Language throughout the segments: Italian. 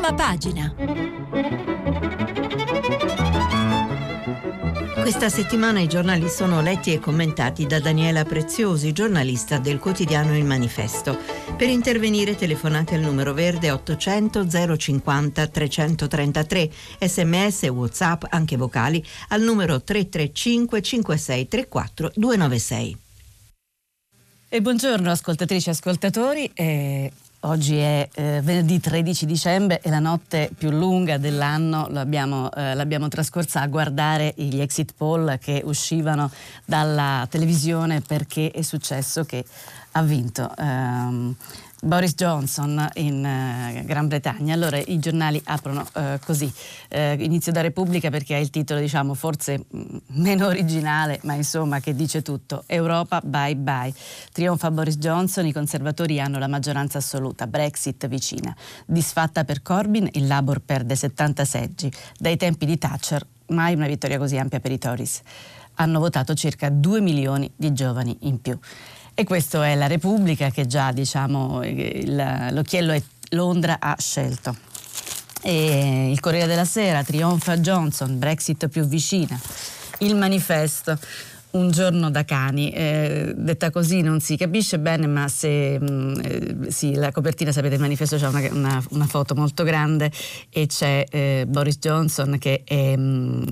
Prima pagina. Questa settimana i giornali sono letti e commentati da Daniela Preziosi, giornalista del quotidiano Il Manifesto. Per intervenire telefonate al numero verde 800 050 333, sms whatsapp anche vocali al numero 335 5634 296. E buongiorno ascoltatrici e ascoltatori. Eh, oggi è eh, venerdì 13 dicembre e la notte più lunga dell'anno l'abbiamo, eh, l'abbiamo, trascorsa a guardare gli exit poll che uscivano dalla televisione perché è successo che ha vinto. Ehm, Boris Johnson in uh, Gran Bretagna. Allora i giornali aprono uh, così, uh, inizio da Repubblica perché ha il titolo diciamo forse mh, mm, meno originale ma insomma che dice tutto. Europa bye bye. Trionfa Boris Johnson, i conservatori hanno la maggioranza assoluta, Brexit vicina. Disfatta per Corbyn, il Labour perde 70 seggi. Dai tempi di Thatcher mai una vittoria così ampia per i Tories. Hanno votato circa 2 milioni di giovani in più. E questa è la Repubblica che già diciamo, il, l'occhiello è Londra ha scelto. E il Corriere della Sera trionfa Johnson, Brexit più vicina. Il manifesto un giorno da cani, eh, detta così non si capisce bene, ma se mh, mm, eh, sì, la copertina, sapete, il manifesto c'è una, una, una, foto molto grande e c'è eh, Boris Johnson che è, mh, mm,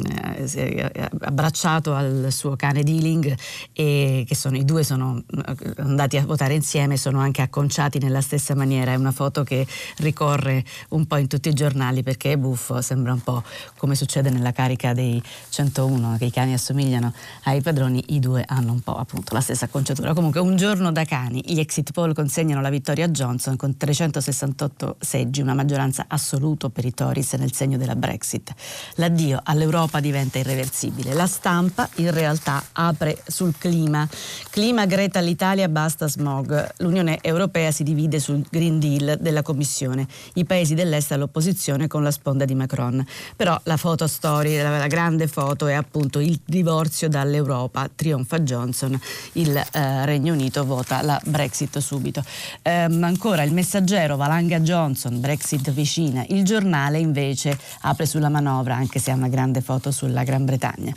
è, abbracciato al suo cane Dealing e che sono, i due sono eh, andati a votare insieme, sono anche acconciati nella stessa maniera. È una foto che ricorre un po' in tutti i giornali perché è buffo, sembra un po' come succede nella carica dei 101, che i cani assomigliano ai padroni elezioni i due hanno un po' appunto la stessa acconciatura. Comunque un giorno da cani, gli exit poll consegnano la vittoria a Johnson con 368 seggi, una maggioranza assoluta per i Tories nel segno della Brexit. L'addio all'Europa diventa irreversibile. La stampa in realtà apre sul clima. Clima Greta all'Italia, basta smog. L'Unione Europea si divide sul Green Deal della Commissione. I paesi dell'est all'opposizione con la sponda di Macron. Però la foto story, la grande foto è appunto il divorzio dall'Europa Europa trionfa Johnson, il eh, Regno Unito vota la Brexit subito. Ehm, ancora il messaggero Valanga Johnson, Brexit vicina. Il giornale invece apre sulla manovra, anche se ha una grande foto sulla Gran Bretagna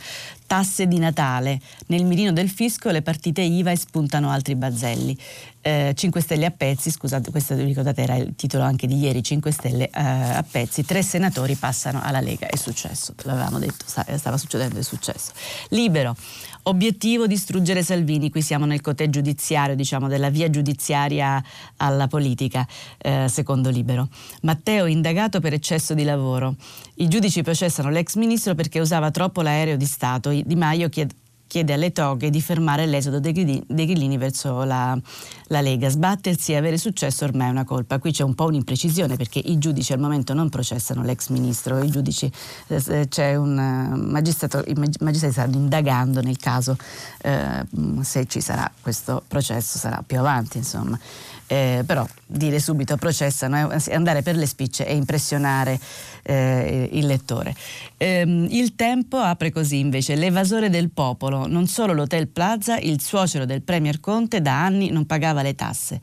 tasse di Natale. Nel mirino del fisco le partite IVA e spuntano altri bazzelli. Eh, 5 Stelle a pezzi, scusate, questo ricordate era il titolo anche di ieri, 5 Stelle eh, a pezzi, tre senatori passano alla Lega, è successo, l'avevamo detto, stava succedendo, è successo. Libero, obiettivo distruggere Salvini, qui siamo nel cotè giudiziario, diciamo della via giudiziaria alla politica, eh, secondo Libero. Matteo indagato per eccesso di lavoro, i giudici processano l'ex ministro perché usava troppo l'aereo di Stato, di Maio chiede chiede alle toghe di fermare l'esodo dei grillini, verso la, la, Lega. Sbattersi e avere successo ormai è una colpa. Qui c'è un po' un'imprecisione perché i giudici al momento non processano l'ex ministro, i giudici, eh, c'è un eh, magistrato, i magistrati stanno indagando nel caso eh, se ci sarà questo processo, sarà più avanti insomma eh, però dire subito processano, eh, andare per le spicce e impressionare eh, il lettore. Ehm, il tempo apre così invece, l'evasore del popolo, non solo l'Hotel Plaza, il suocero del Premier Conte da anni non pagava le tasse.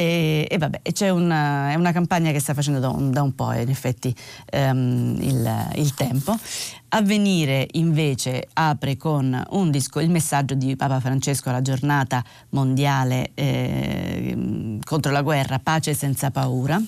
E, e vabbè, c'è una, è una campagna che sta facendo da un, da un po', in effetti, um, il, il, tempo. Avvenire invece apre con un disco, il messaggio di Papa Francesco alla giornata mondiale eh, contro la guerra, pace senza paura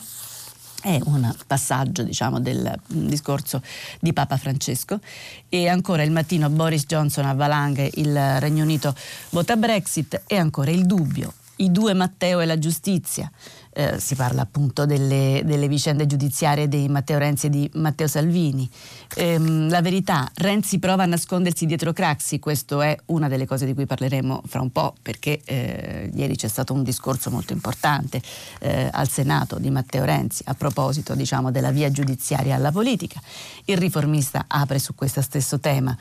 è un passaggio diciamo, del discorso di Papa Francesco e ancora il mattino Boris Johnson a valanghe il Regno Unito vota Brexit e ancora il dubbio i due Matteo e la giustizia. Eh, si parla appunto delle, delle, vicende giudiziarie di Matteo Renzi e di Matteo Salvini. Ehm, la verità, Renzi prova a nascondersi dietro Craxi, questo è una delle cose di cui parleremo fra un po' perché eh, ieri c'è stato un discorso molto importante eh, al Senato di Matteo Renzi a proposito diciamo, della via giudiziaria alla politica. Il riformista apre su questo stesso tema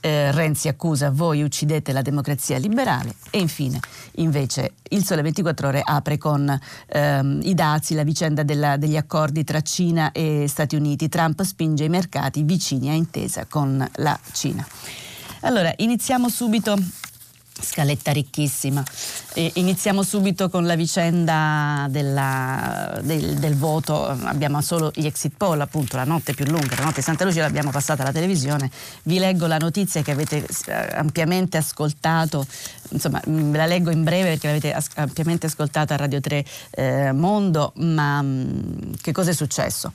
eh, Renzi accusa voi uccidete la democrazia liberale e infine invece il Sole 24 ore apre con ehm, i dazi la vicenda della, degli accordi tra Cina e Stati Uniti. Trump spinge i mercati vicini a intesa con la Cina. Allora, iniziamo subito Scaletta ricchissima. E iniziamo subito con la vicenda della, del, del, voto. Abbiamo solo gli exit poll, appunto, la notte più lunga, la notte di Santa Lucia l'abbiamo passata alla televisione. Vi leggo la notizia che avete ampiamente ascoltato, insomma, ve la leggo in breve perché l'avete ampiamente ascoltata a Radio 3 eh, Mondo, ma mh, che cosa è successo?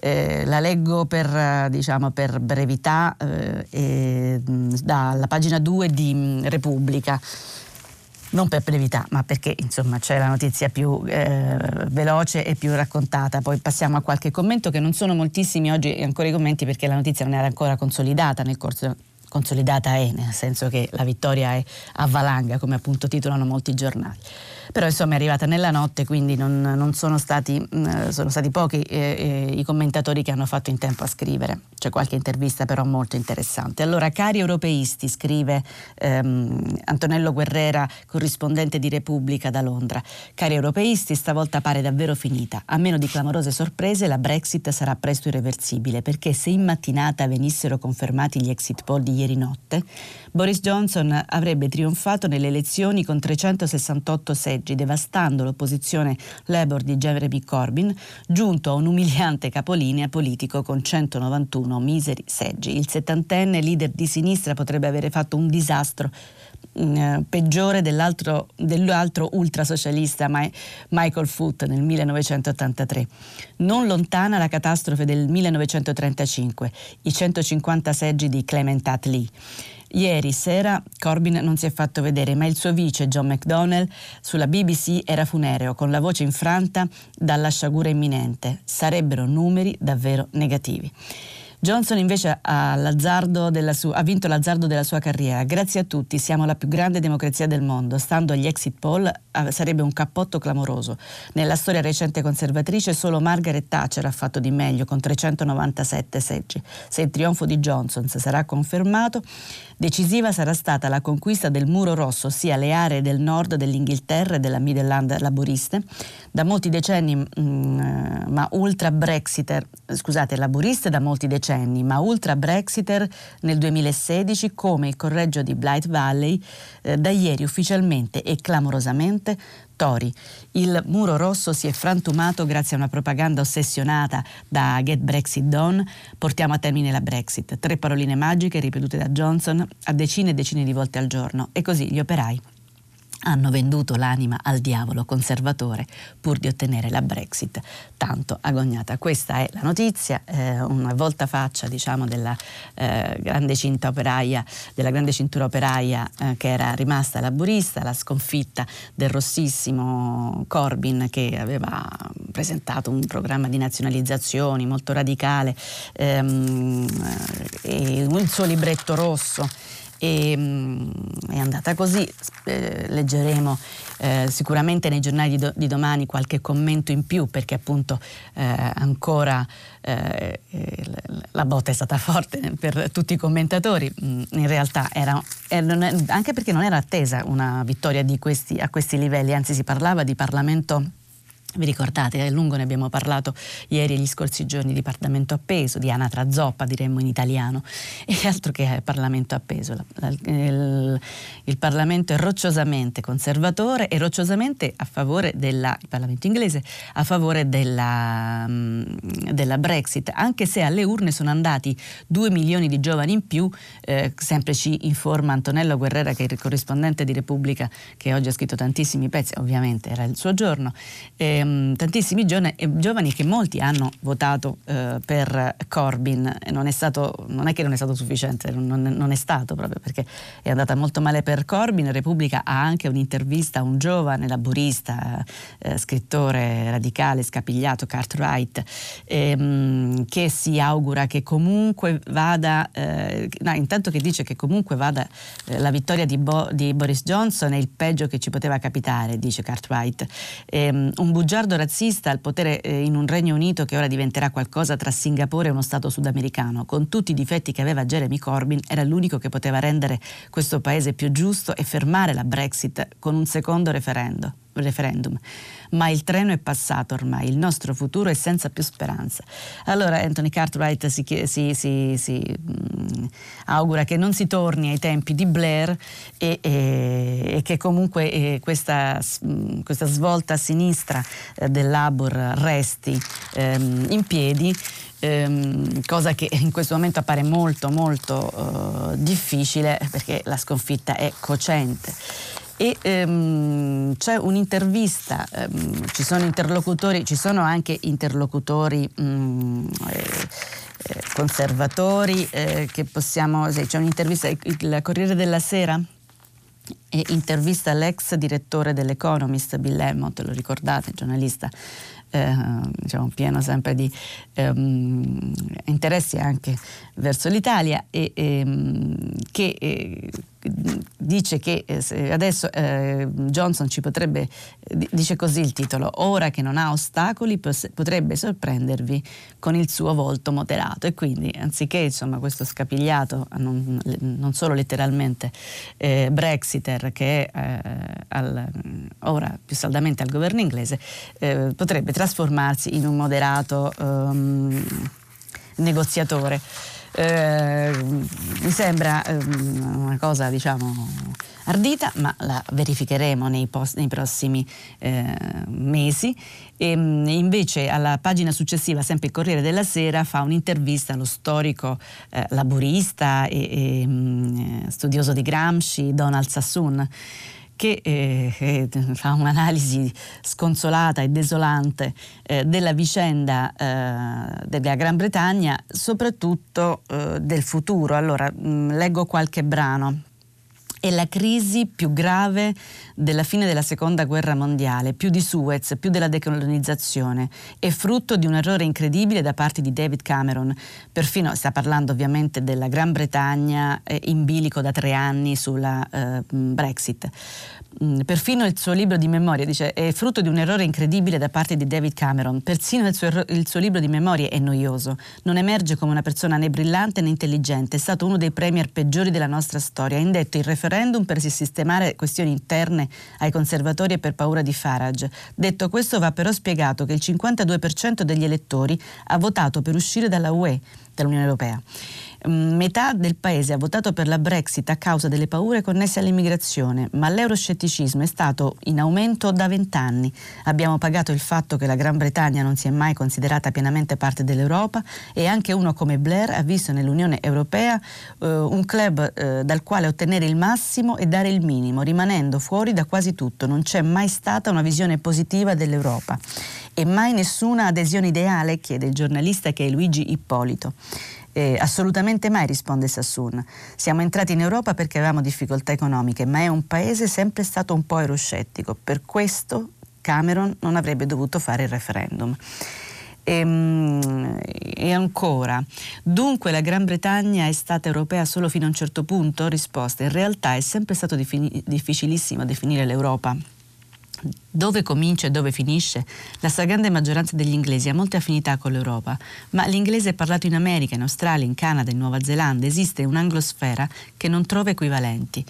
Eh, la leggo per, diciamo, per brevità eh, e, dalla pagina 2 di Repubblica. Non per brevità, ma perché insomma c'è la notizia più eh, veloce e più raccontata. Poi passiamo a qualche commento, che non sono moltissimi oggi ancora i commenti perché la notizia non era ancora consolidata nel corso consolidata è, nel senso che la vittoria è a valanga, come appunto titolano molti giornali però insomma è arrivata nella notte, quindi non, non sono, stati, mm, sono, stati, pochi eh, eh, i commentatori che hanno fatto in tempo a scrivere. C'è qualche intervista però molto interessante. Allora, cari europeisti, scrive ehm, Antonello Guerrera, corrispondente di Repubblica da Londra, cari europeisti, stavolta pare davvero finita. A meno di clamorose sorprese, la Brexit sarà presto irreversibile, perché se in mattinata venissero confermati gli exit poll di ieri notte, Boris Johnson avrebbe trionfato nelle elezioni con 368 seggi, devastando l'opposizione Labour di Jeremy Corbyn, giunto a un umiliante capolinea politico con 191 miseri seggi. Il settantenne leader di sinistra potrebbe avere fatto un disastro mm, eh, peggiore dell'altro, dell'altro ultrasocialista Michael Foot nel 1983. Non lontana la catastrofe del 1935, i 150 seggi di Clement Attlee. Ieri sera Corbyn non si è fatto vedere, ma il suo vice John McDonnell sulla BBC era funereo, con la voce infranta dalla sciagura imminente. Sarebbero numeri davvero negativi. Johnson invece ha, su- ha, vinto l'azzardo della sua carriera. Grazie a tutti, siamo la più grande democrazia del mondo. Stando agli exit poll sarebbe un cappotto clamoroso. Nella storia recente conservatrice solo Margaret Thatcher ha fatto di meglio con 397 seggi. Se il trionfo di Johnson sarà confermato, decisiva sarà stata la conquista del muro rosso, ossia le aree del nord dell'Inghilterra e della Midland laburiste, da molti decenni, mh, mm, ma ultra Brexiter, scusate, laburiste da molti decenni, ma ultra Brexiter nel 2016 come il correggio di Blight Valley, eh, da ieri ufficialmente e clamorosamente Tori. Il muro rosso si è frantumato grazie a una propaganda ossessionata da Get Brexit Done. Portiamo a termine la Brexit. Tre paroline magiche ripetute da Johnson a decine e decine di volte al giorno. E così gli operai hanno venduto l'anima al diavolo conservatore pur di ottenere la Brexit tanto agognata. Questa è la notizia, eh, una voltafaccia diciamo, della, eh, grande operaia, della grande cintura operaia eh, che era rimasta laburista, la sconfitta del rossissimo Corbyn che aveva presentato un programma di nazionalizzazioni molto radicale ehm, e il suo libretto rosso e mh, mm, è andata così. Eh, leggeremo eh, sicuramente nei giornali di, do, di, domani qualche commento in più perché appunto eh, ancora eh, la botta è stata forte per tutti i commentatori. Mm, in realtà era, era, anche perché non era attesa una vittoria questi, a questi livelli, anzi si parlava di Parlamento vi ricordate, a lungo ne abbiamo parlato ieri e gli scorsi giorni di Parlamento appeso, di anatra zoppa diremmo in italiano, e altro che Parlamento appeso. Il, il, Parlamento è rocciosamente conservatore e rocciosamente a favore della, il Parlamento inglese, a favore della, mm, della Brexit, anche se alle urne sono andati due milioni di giovani in più, eh, sempre ci informa Antonello Guerrera che è il corrispondente di Repubblica che oggi ha scritto tantissimi pezzi, ovviamente era il suo giorno. Eh, ehm, tantissimi giovani, giovani, che molti hanno votato eh, per Corbyn. Non è, stato, non è, che non è stato sufficiente, non, non, è stato proprio perché è andata molto male per Corbyn. Repubblica ha anche un'intervista a un giovane laburista, eh, scrittore radicale, scapigliato, Cartwright, ehm, che si augura che comunque vada, eh, no, intanto che dice che comunque vada eh, la vittoria di, Bo, di, Boris Johnson è il peggio che ci poteva capitare, dice Cartwright. Ehm, un bugiardo razzista al potere eh, in un Regno Unito che ora diventerà qualcosa tra Singapore e uno Stato sudamericano. Con tutti i difetti che aveva Jeremy Corbyn, era l'unico che poteva rendere questo paese più giusto e fermare la Brexit con un secondo referendum referendum. Ma il treno è passato ormai, il nostro futuro è senza più speranza. Allora Anthony Cartwright si, si, si, si mh, mm, augura che non si torni ai tempi di Blair e, e, e che comunque eh, questa, mh, mm, questa, svolta a sinistra eh, del Labour resti ehm, in piedi ehm, cosa che in questo momento appare molto molto eh, difficile perché la sconfitta è cocente. E ehm, c'è un'intervista, ehm, ci sono interlocutori, ci sono anche interlocutori mh, mm, eh, eh, conservatori eh, che possiamo, sì, c'è un'intervista, il Corriere della Sera e intervista l'ex direttore dell'Economist, Bill Emmott, lo ricordate, giornalista eh, diciamo, pieno sempre di ehm, interessi anche verso l'Italia e ehm, che eh, dice che eh, adesso eh, Johnson ci potrebbe, dice così il titolo, ora che non ha ostacoli potrebbe sorprendervi con il suo volto moderato e quindi anziché insomma, questo scapigliato, non, non solo letteralmente eh, Brexiter che è eh, al, ora più saldamente al governo inglese, eh, potrebbe trasformarsi in un moderato um, negoziatore. Eh, mi sembra eh, una cosa diciamo ardita, ma la verificheremo nei, post, nei prossimi eh, mesi. E, ehm, invece alla pagina successiva, sempre il Corriere della Sera, fa un'intervista allo storico eh, laburista e, e mm, studioso di Gramsci, Donald Sassoon che eh, eh, fa un'analisi sconsolata e desolante eh, della vicenda eh, della Gran Bretagna, soprattutto eh, del futuro. Allora, mh, mm, leggo qualche brano è la crisi più grave della fine della seconda guerra mondiale, più di Suez, più della decolonizzazione. È frutto di un errore incredibile da parte di David Cameron. Perfino sta parlando ovviamente della Gran Bretagna eh, in bilico da tre anni sulla eh, Brexit. Mm, perfino il suo libro di memorie dice è frutto di un errore incredibile da parte di David Cameron. Persino il suo, il suo libro di memorie è noioso. Non emerge come una persona né brillante né intelligente. È stato uno dei premier peggiori della nostra storia. Ha indetto il referendum per sistemare questioni interne ai conservatori e per paura di Farage. Detto questo va però spiegato che il 52% degli elettori ha votato per uscire dalla UE, dall'Unione Europea. Mm, metà del paese ha votato per la Brexit a causa delle paure connesse all'immigrazione, ma l'euroscetticismo è stato in aumento da vent'anni. Abbiamo pagato il fatto che la Gran Bretagna non si è mai considerata pienamente parte dell'Europa e anche uno come Blair ha visto nell'Unione Europea eh, un club eh, dal quale ottenere il massimo e dare il minimo, rimanendo fuori da quasi tutto. Non c'è mai stata una visione positiva dell'Europa e mai nessuna adesione ideale, chiede il giornalista che è Luigi Ippolito. Eh, assolutamente mai, risponde Sassoon. Siamo entrati in Europa perché avevamo difficoltà economiche, ma è un paese sempre stato un po' euroscettico. Per questo Cameron non avrebbe dovuto fare il referendum. E, ehm, e, ancora, dunque la Gran Bretagna è stata europea solo fino a un certo punto? Risposta, in realtà è sempre stato difficilissimo definire l'Europa dove comincia e dove finisce? La stragrande maggioranza degli inglesi ha molte affinità con l'Europa, ma l'inglese è parlato in America, in Australia, in Canada, in Nuova Zelanda. Esiste un'anglosfera che non trova equivalenti.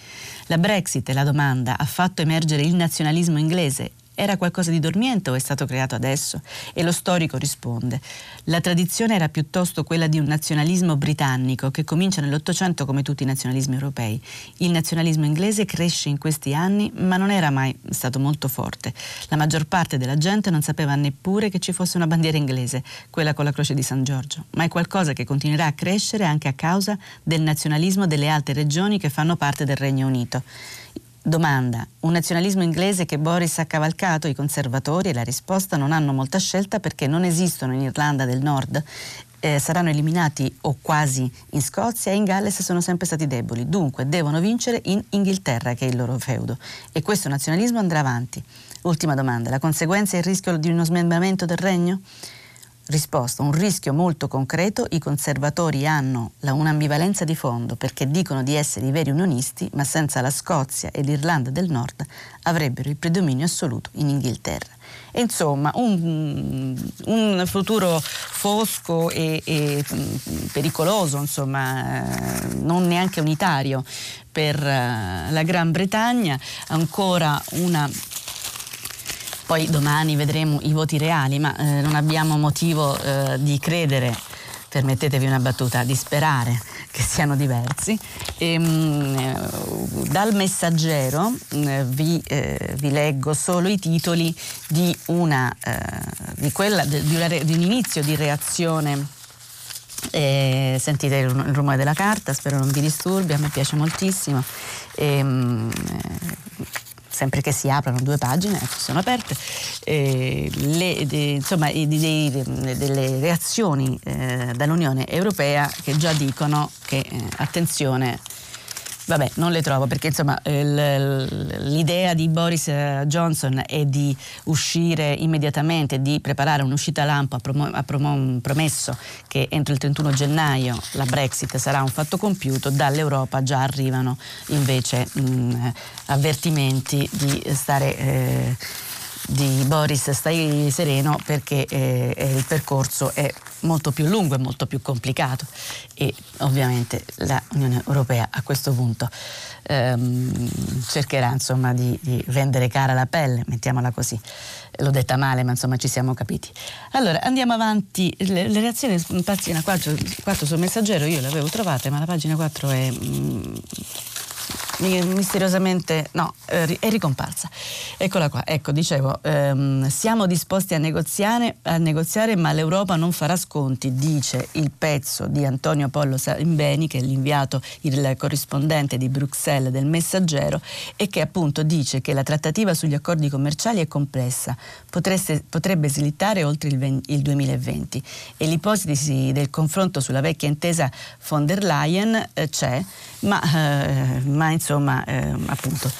La Brexit, la domanda, ha fatto emergere il nazionalismo inglese era qualcosa di dormiente o è stato creato adesso? E lo storico risponde. La tradizione era piuttosto quella di un nazionalismo britannico che comincia nell'Ottocento come tutti i nazionalismi europei. Il nazionalismo inglese cresce in questi anni ma non era mai stato molto forte. La maggior parte della gente non sapeva neppure che ci fosse una bandiera inglese, quella con la croce di San Giorgio, ma è qualcosa che continuerà a crescere anche a causa del nazionalismo delle altre regioni che fanno parte del Regno Unito. Domanda, un nazionalismo inglese che Boris ha cavalcato, i conservatori, e la risposta non hanno molta scelta perché non esistono in Irlanda del Nord eh, saranno eliminati o quasi in Scozia e in Galles sono sempre stati deboli. Dunque devono vincere in Inghilterra, che è il loro feudo. E questo nazionalismo andrà avanti. Ultima domanda, la conseguenza è il rischio di uno smembramento del regno? Risposta, un rischio molto concreto, i conservatori hanno un'ambivalenza di fondo perché dicono di essere i veri unionisti, ma senza la Scozia e l'Irlanda del Nord avrebbero il predominio assoluto in Inghilterra. E insomma, un, un futuro fosco e, e, pericoloso, insomma, eh, non neanche unitario per eh, la Gran Bretagna, ancora una poi domani vedremo i voti reali, ma eh, non abbiamo motivo eh, di credere permettetevi una battuta, di sperare che siano diversi. E, ehm, mh, dal messaggero mh, eh, vi, eh, vi, leggo solo i titoli di, una, eh, di, quella, di, una, di un inizio di reazione eh, sentite il, il, rumore della carta, spero non vi disturbi, a me piace moltissimo. E, ehm, mh, sempre che si aprano due pagine, ecco, sono aperte, eh, le, de, insomma, de, de, delle reazioni eh, dall'Unione Europea che già dicono che, eh, attenzione, Vabbè, non le trovo perché insomma l'idea di Boris eh, Johnson è di uscire immediatamente, di preparare un'uscita lampo, ha, promesso che entro il 31 gennaio la Brexit sarà un fatto compiuto, dall'Europa già arrivano invece mh, avvertimenti di stare... Eh, di Boris stai sereno perché eh, il percorso è molto più lungo e molto più complicato e ovviamente l'Unione Europea a questo punto ehm, cercherà insomma di, di, rendere cara la pelle, mettiamola così. L'ho detta male, ma insomma ci siamo capiti. Allora andiamo avanti. Le, le reazioni, pagina 4, 4 sul messaggero, io le avevo trovate, ma la pagina 4 è. Mm, misteriosamente no, eh, è ricomparsa. Eccola qua, ecco, dicevo, ehm, siamo disposti a negoziare, a negoziare, ma l'Europa non farà sconti, dice il pezzo di Antonio Pollo Salimbeni, che è l'inviato, il corrispondente di Bruxelles del Messaggero, e che appunto dice che la trattativa sugli accordi commerciali è complessa, Potreste, potrebbe slittare oltre il, 20, il 2020 e l'ipotesi del confronto sulla vecchia intesa von der Leyen eh, c'è, ma, eh, ma insomma eh, appunto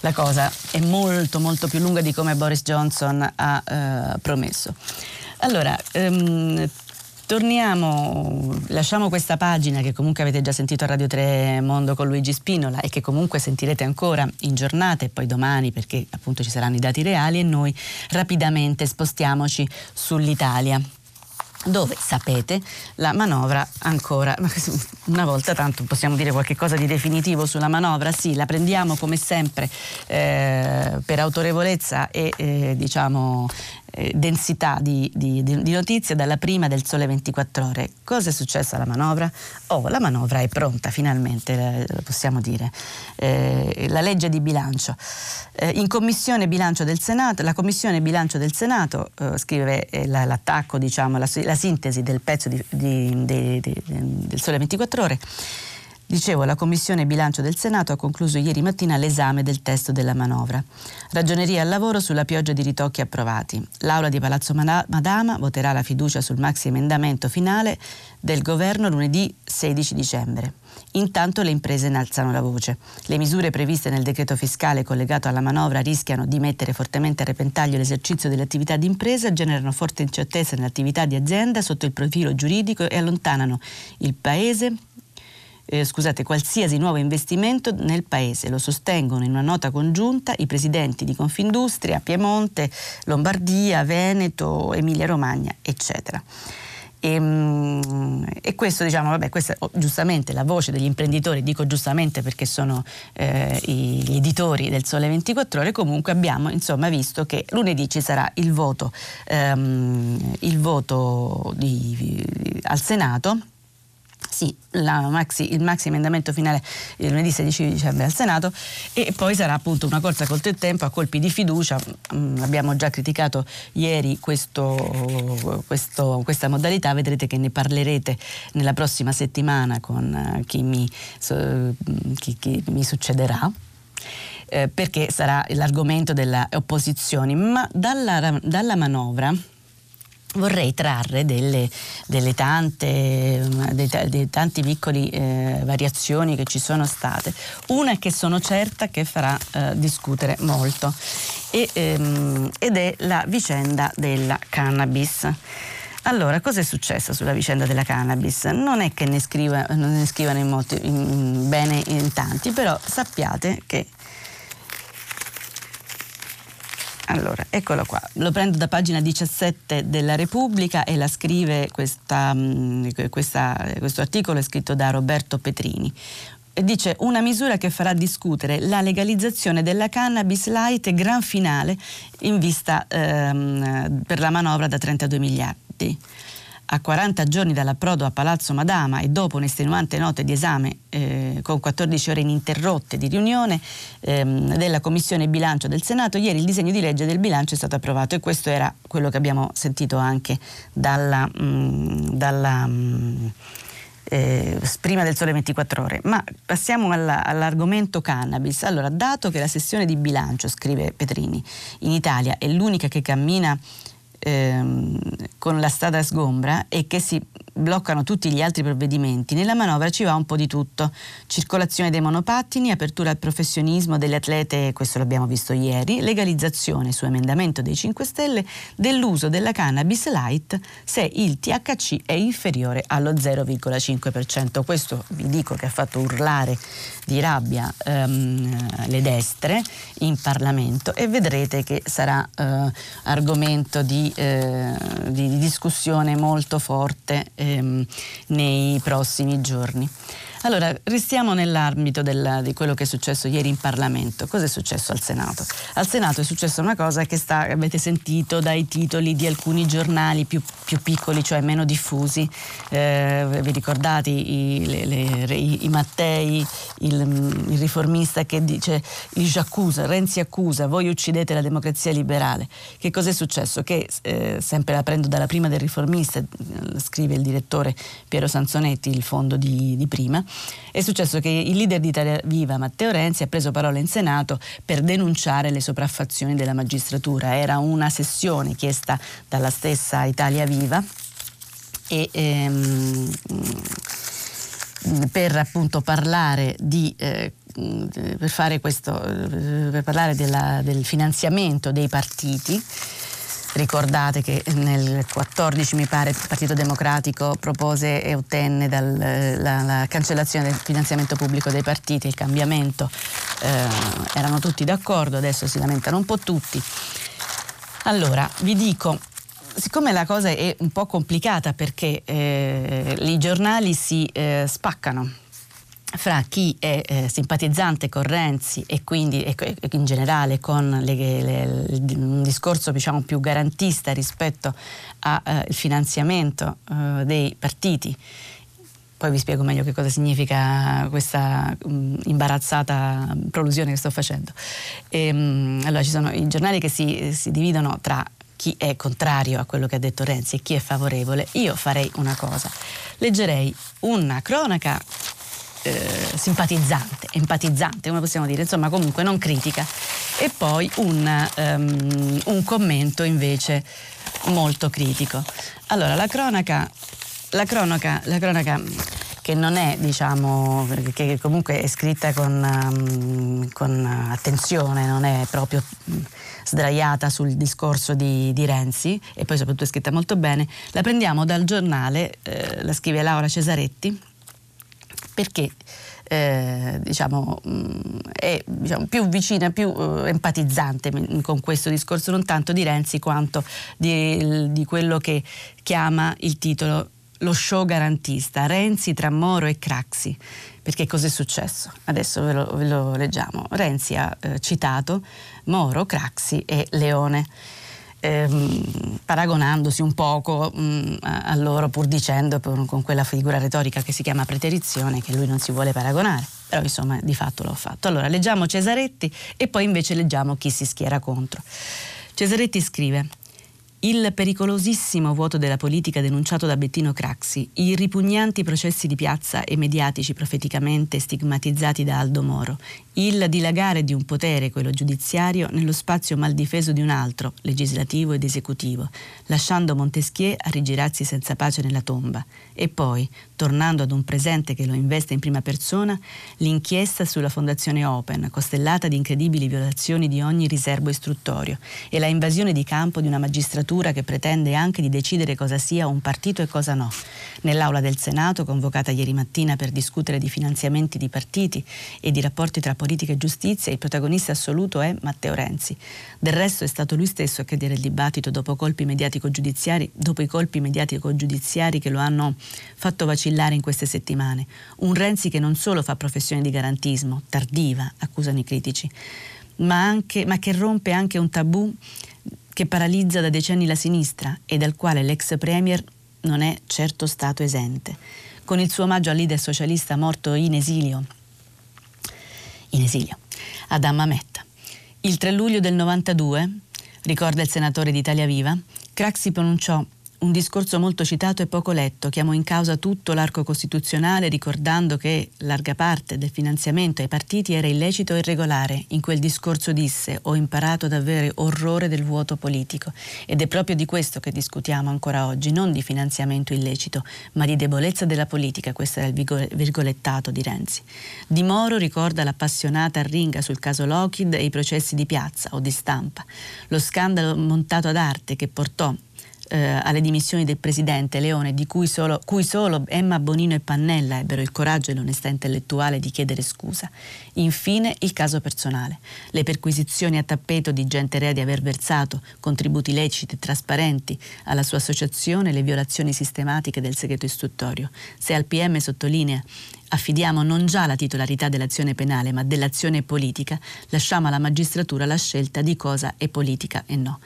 la cosa è molto molto più lunga di come Boris Johnson ha eh, promesso. Allora, ehm, torniamo, lasciamo questa pagina che comunque avete già sentito a Radio 3 Mondo con Luigi Spinola e che comunque sentirete ancora in giornata e poi domani perché appunto ci saranno i dati reali e noi rapidamente spostiamoci sull'Italia dove sapete la manovra ancora una volta tanto possiamo dire qualche cosa di definitivo sulla manovra? Sì la prendiamo come sempre eh, per autorevolezza e eh, diciamo eh, densità di, di, di, notizie dalla prima del Sole 24 Ore. Cosa è successo alla manovra? Oh, la manovra è pronta finalmente, lo possiamo dire. Eh, la legge di bilancio. Eh, in Commissione Bilancio del Senato, la Commissione Bilancio del Senato eh, scrive eh, la, l'attacco, diciamo, la, la, sintesi del pezzo del Sole 24 Ore Dicevo, la Commissione Bilancio del Senato ha concluso ieri mattina l'esame del testo della manovra. Ragioneria al lavoro sulla pioggia di ritocchi approvati. L'Aula di Palazzo Madama voterà la fiducia sul maxi emendamento finale del governo lunedì 16 dicembre. Intanto le imprese innalzano la voce. Le misure previste nel decreto fiscale collegato alla manovra rischiano di mettere fortemente a repentaglio l'esercizio delle attività di impresa, generano forte incertezza nell'attività di azienda sotto il profilo giuridico e allontanano il Paese eh, scusate, qualsiasi nuovo investimento nel Paese. Lo sostengono in una nota congiunta i presidenti di Confindustria, Piemonte, Lombardia, Veneto, Emilia-Romagna, eccetera. E, ehm, e, questo, diciamo, vabbè, questa oh, giustamente la voce degli imprenditori, dico giustamente perché sono eh, gli editori del Sole 24 Ore, comunque abbiamo insomma, visto che lunedì ci sarà il voto, ehm, il voto di, al Senato sì, maxi, il maxi emendamento finale il lunedì 16 dicembre al Senato e poi sarà appunto una corsa il tempo a colpi di fiducia. Mm, abbiamo già criticato ieri questo, questo, questa modalità, vedrete che ne parlerete nella prossima settimana con eh, chi mi, chi, chi mi succederà. Eh, perché sarà l'argomento delle opposizioni, ma dalla, dalla manovra vorrei trarre delle, delle tante, dei, dei tanti piccoli eh, variazioni che ci sono state. Una che sono certa che farà eh, discutere molto e, ehm, ed è la vicenda della cannabis. Allora, cosa è successo sulla vicenda della cannabis? Non è che ne, scriva, ne scrivano in molti, in, bene in tanti, però sappiate che Allora, eccolo qua, lo prendo da pagina 17 della Repubblica e la scrive questa, mm, questa, questo articolo è scritto da Roberto Petrini. dice una misura che farà discutere la legalizzazione della cannabis light gran finale in vista ehm, per la manovra da 32 miliardi a 40 giorni dall'approdo a Palazzo Madama e dopo un'estenuante nota di esame eh, con 14 ore ininterrotte di riunione ehm, della Commissione Bilancio del Senato, ieri il disegno di legge del bilancio è stato approvato e questo era quello che abbiamo sentito anche dalla, mh, mm, dalla mh, mm, eh, prima del sole 24 ore. Ma passiamo alla, all'argomento cannabis. Allora, dato che la sessione di bilancio, scrive Petrini, in Italia è l'unica che cammina ehm, con la strada sgombra e che si bloccano tutti gli altri provvedimenti, nella manovra ci va un po' di tutto. Circolazione dei monopattini, apertura al professionismo delle atlete, questo l'abbiamo visto ieri, legalizzazione su emendamento dei 5 Stelle dell'uso della cannabis light se il THC è inferiore allo 0,5%. Questo vi dico che ha fatto urlare di rabbia ehm, le destre in Parlamento e vedrete che sarà eh, argomento di, eh, di, discussione molto forte ehm, nei prossimi giorni. Allora, restiamo nell'ambito della, di quello che è successo ieri in Parlamento. Cosa è successo al Senato? Al Senato è successa una cosa che sta, avete sentito dai titoli di alcuni giornali più, più piccoli, cioè meno diffusi. Eh, vi ricordate i, le, le, i, i Mattei, il, il, riformista che dice accusa, Renzi accusa, voi uccidete la democrazia liberale. Che cosa è successo? Che eh, sempre la prendo dalla prima del riformista, scrive il direttore Piero Sanzonetti, il fondo di, di prima è successo che il leader di Italia Viva, Matteo Renzi, ha preso parola in Senato per denunciare le sopraffazioni della magistratura. Era una sessione chiesta dalla stessa Italia Viva e ehm, per appunto parlare di eh, per questo per parlare della, del finanziamento dei partiti Ricordate che nel 14 mi pare il Partito Democratico propose e ottenne dal, la, la, cancellazione del finanziamento pubblico dei partiti, il cambiamento, eh, erano tutti d'accordo, adesso si lamentano un po' tutti. Allora, vi dico, siccome la cosa è un po' complicata perché eh, i giornali si eh, spaccano fra chi è eh, simpatizzante con Renzi e quindi e, in generale con le, le, un discorso diciamo, più garantista rispetto al eh, finanziamento eh, dei partiti. Poi vi spiego meglio che cosa significa questa um, imbarazzata prolusione che sto facendo. E, um, allora ci sono i giornali che si, si dividono tra chi è contrario a quello che ha detto Renzi e chi è favorevole. Io farei una cosa, leggerei una cronaca eh, simpatizzante, empatizzante, come possiamo dire, insomma comunque non critica. E poi un, um, un commento invece molto critico. Allora, la cronaca, la cronaca, la cronaca che non è, diciamo, che comunque è scritta con, um, con attenzione, non è proprio sdraiata sul discorso di, di, Renzi e poi soprattutto è scritta molto bene, la prendiamo dal giornale, eh, la scrive Laura Cesaretti, perché eh, diciamo, mm, è diciamo, più vicina, più eh, empatizzante con questo discorso, non tanto di Renzi quanto di, di quello che chiama il titolo lo show garantista, Renzi tra Moro e Craxi. Perché cos'è successo? Adesso ve lo, ve lo leggiamo. Renzi ha eh, citato Moro, Craxi e Leone ehm, paragonandosi un poco mh, mm, a loro pur dicendo per, con quella figura retorica che si chiama preterizione che lui non si vuole paragonare. Però insomma di fatto l'ho fatto. Allora leggiamo Cesaretti e poi invece leggiamo chi si schiera contro. Cesaretti scrive il pericolosissimo vuoto della politica denunciato da Bettino Craxi, i ripugnanti processi di piazza e mediatici profeticamente stigmatizzati da Aldo Moro, il dilagare di un potere, quello giudiziario, nello spazio mal difeso di un altro, legislativo ed esecutivo, lasciando Montesquieu a rigirarsi senza pace nella tomba. E poi, tornando ad un presente che lo investe in prima persona, l'inchiesta sulla Fondazione Open, costellata di incredibili violazioni di ogni riservo istruttorio, e la invasione di campo di una magistratura che pretende anche di decidere cosa sia un partito e cosa no. Nell'aula del Senato, convocata ieri mattina per discutere di finanziamenti di partiti e di rapporti tra politica e giustizia, il protagonista assoluto è Matteo Renzi. Del resto è stato lui stesso a chiedere il dibattito dopo, dopo i colpi mediatico-giudiziari che lo hanno fatto vacillare in queste settimane. Un Renzi che non solo fa professione di garantismo, tardiva, accusano i critici, ma, anche, ma che rompe anche un tabù che paralizza da decenni la sinistra e dal quale l'ex premier non è certo stato esente. Con il suo omaggio al leader socialista morto in esilio, in esilio, ad Ammametta. Il 3 luglio del 92, ricorda il senatore d'Italia Viva, Craxi pronunciò un discorso molto citato e poco letto, chiamò in causa tutto l'arco costituzionale ricordando che larga parte del finanziamento ai partiti era illecito e irregolare. In quel discorso disse ho imparato ad avere orrore del vuoto politico ed è proprio di questo che discutiamo ancora oggi, non di finanziamento illecito, ma di debolezza della politica, questo era il virgolettato di Renzi. Di Moro ricorda l'appassionata arringa sul caso Lockheed e i processi di piazza o di stampa, lo scandalo montato ad arte che portò eh, alle dimissioni del presidente Leone, di cui solo, cui solo Emma Bonino e Pannella ebbero il coraggio e l'onestà intellettuale di chiedere scusa. Infine il caso personale, le perquisizioni a tappeto di gente rea di aver versato contributi leciti e trasparenti alla sua associazione, le violazioni sistematiche del segreto istruttorio. Se al PM sottolinea affidiamo non già la titolarità dell'azione penale, ma dell'azione politica, lasciamo alla magistratura la scelta di cosa è politica e no.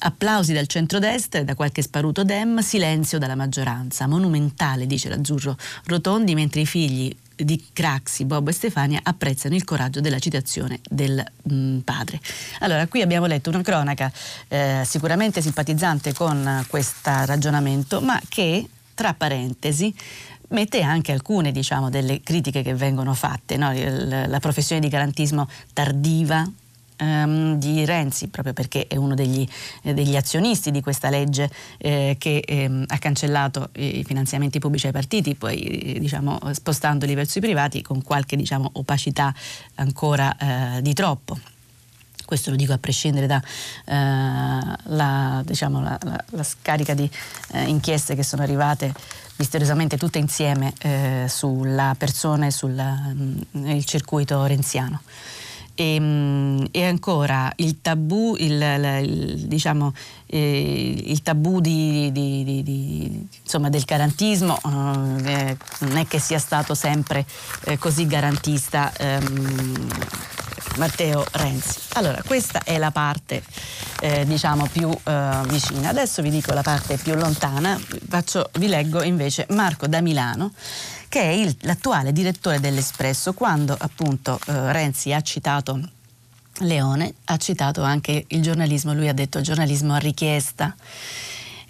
Applausi dal centrodestra e da qualche sparuto dem, silenzio dalla maggioranza. Monumentale, dice l'azzurro Rotondi, mentre i figli di Craxi, Bob e Stefania apprezzano il coraggio della citazione del mh, mm, padre. Allora, qui abbiamo letto una cronaca eh, sicuramente simpatizzante con questo ragionamento, ma che, tra parentesi, mette anche alcune diciamo, delle critiche che vengono fatte, no? la professione di garantismo tardiva, ehm, di Renzi, proprio perché è uno degli, eh, degli azionisti di questa legge eh, che ehm, ha cancellato i finanziamenti pubblici ai partiti, poi eh, diciamo, spostandoli verso i privati con qualche diciamo, opacità ancora eh, di troppo questo lo dico a prescindere dalla eh, diciamo, scarica di eh, inchieste che sono arrivate misteriosamente tutte insieme eh, sulla persona e sul mm, circuito renziano. E, ehm, e, ancora il tabù, il, il, diciamo, eh, il tabù di, di, di, insomma, del garantismo eh, non è che sia stato sempre eh, così garantista ehm, Matteo Renzi. Allora, questa è la parte eh, diciamo più eh, vicina. Adesso vi dico la parte più lontana, Faccio, vi leggo invece Marco da Milano che è il, l'attuale direttore dell'Espresso, quando appunto eh, Renzi ha citato Leone, ha citato anche il giornalismo, lui ha detto giornalismo a richiesta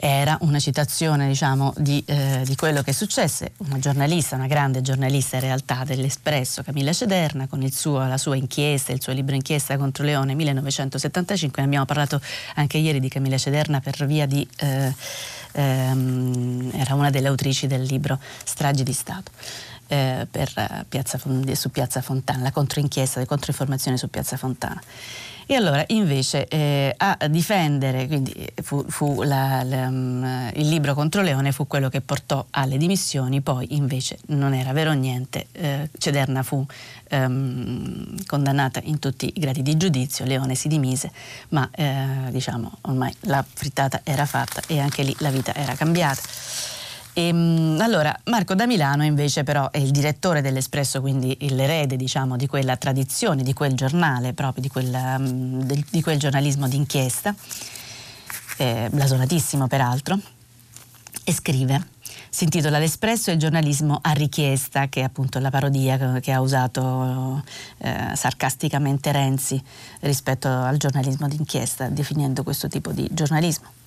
era una citazione diciamo, di, eh, di, quello che successe. Una giornalista, una grande giornalista in realtà dell'Espresso, Camilla Cederna, con suo, la sua inchiesta, il suo libro Inchiesta contro Leone 1975. Ne abbiamo parlato anche ieri di Camilla Cederna per via di... Eh, ehm, era una delle autrici del libro Stragi di Stato. Eh, per, Piazza, su Piazza Fontana, la controinchiesta, le controinformazioni su Piazza Fontana. E allora invece eh, a difendere, quindi fu, fu la, la, um, il libro contro Leone fu quello che portò alle dimissioni, poi invece non era vero niente, eh, Cederna fu um, condannata in tutti i gradi di giudizio, Leone si dimise, ma eh, diciamo ormai la frittata era fatta e anche lì la vita era cambiata. E, ehm, allora, Marco da Milano invece però è il direttore dell'Espresso, quindi l'erede diciamo, di quella tradizione, di quel giornale, proprio di quel, del, di quel giornalismo d'inchiesta, eh, blasonatissimo peraltro, e scrive. Si intitola L'Espresso e il giornalismo a richiesta, che è appunto la parodia che ha usato eh, sarcasticamente Renzi rispetto al giornalismo d'inchiesta, definendo questo tipo di giornalismo.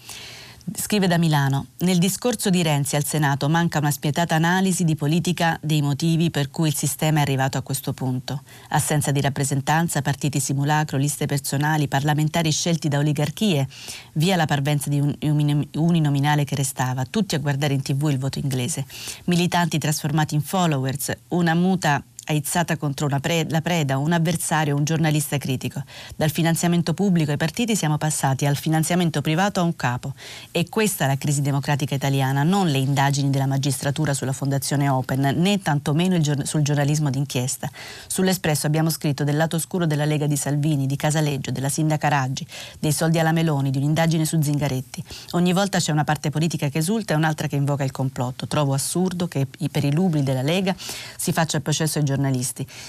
Scrive da Milano, nel discorso di Renzi al Senato manca una spietata analisi di politica dei motivi per cui il sistema è arrivato a questo punto. Assenza di rappresentanza, partiti simulacro, liste personali, parlamentari scelti da oligarchie, via la parvenza di un uninominale che restava, tutti a guardare in tv il voto inglese, militanti trasformati in followers, una muta aizzata contro pre- la preda, un avversario, un giornalista critico. Dal finanziamento pubblico ai partiti siamo passati al finanziamento privato a un capo. E questa è la crisi democratica italiana, non le indagini della magistratura sulla Fondazione Open, né tantomeno gior- sul giornalismo d'inchiesta. Sull'Espresso abbiamo scritto del lato oscuro della Lega di Salvini, di Casaleggio, della sindaca Raggi, dei soldi alla Meloni, di un'indagine su Zingaretti. Ogni volta c'è una parte politica che esulta e un'altra che invoca il complotto. Trovo assurdo che i lubri della Lega si faccia il processo ai giornalisti.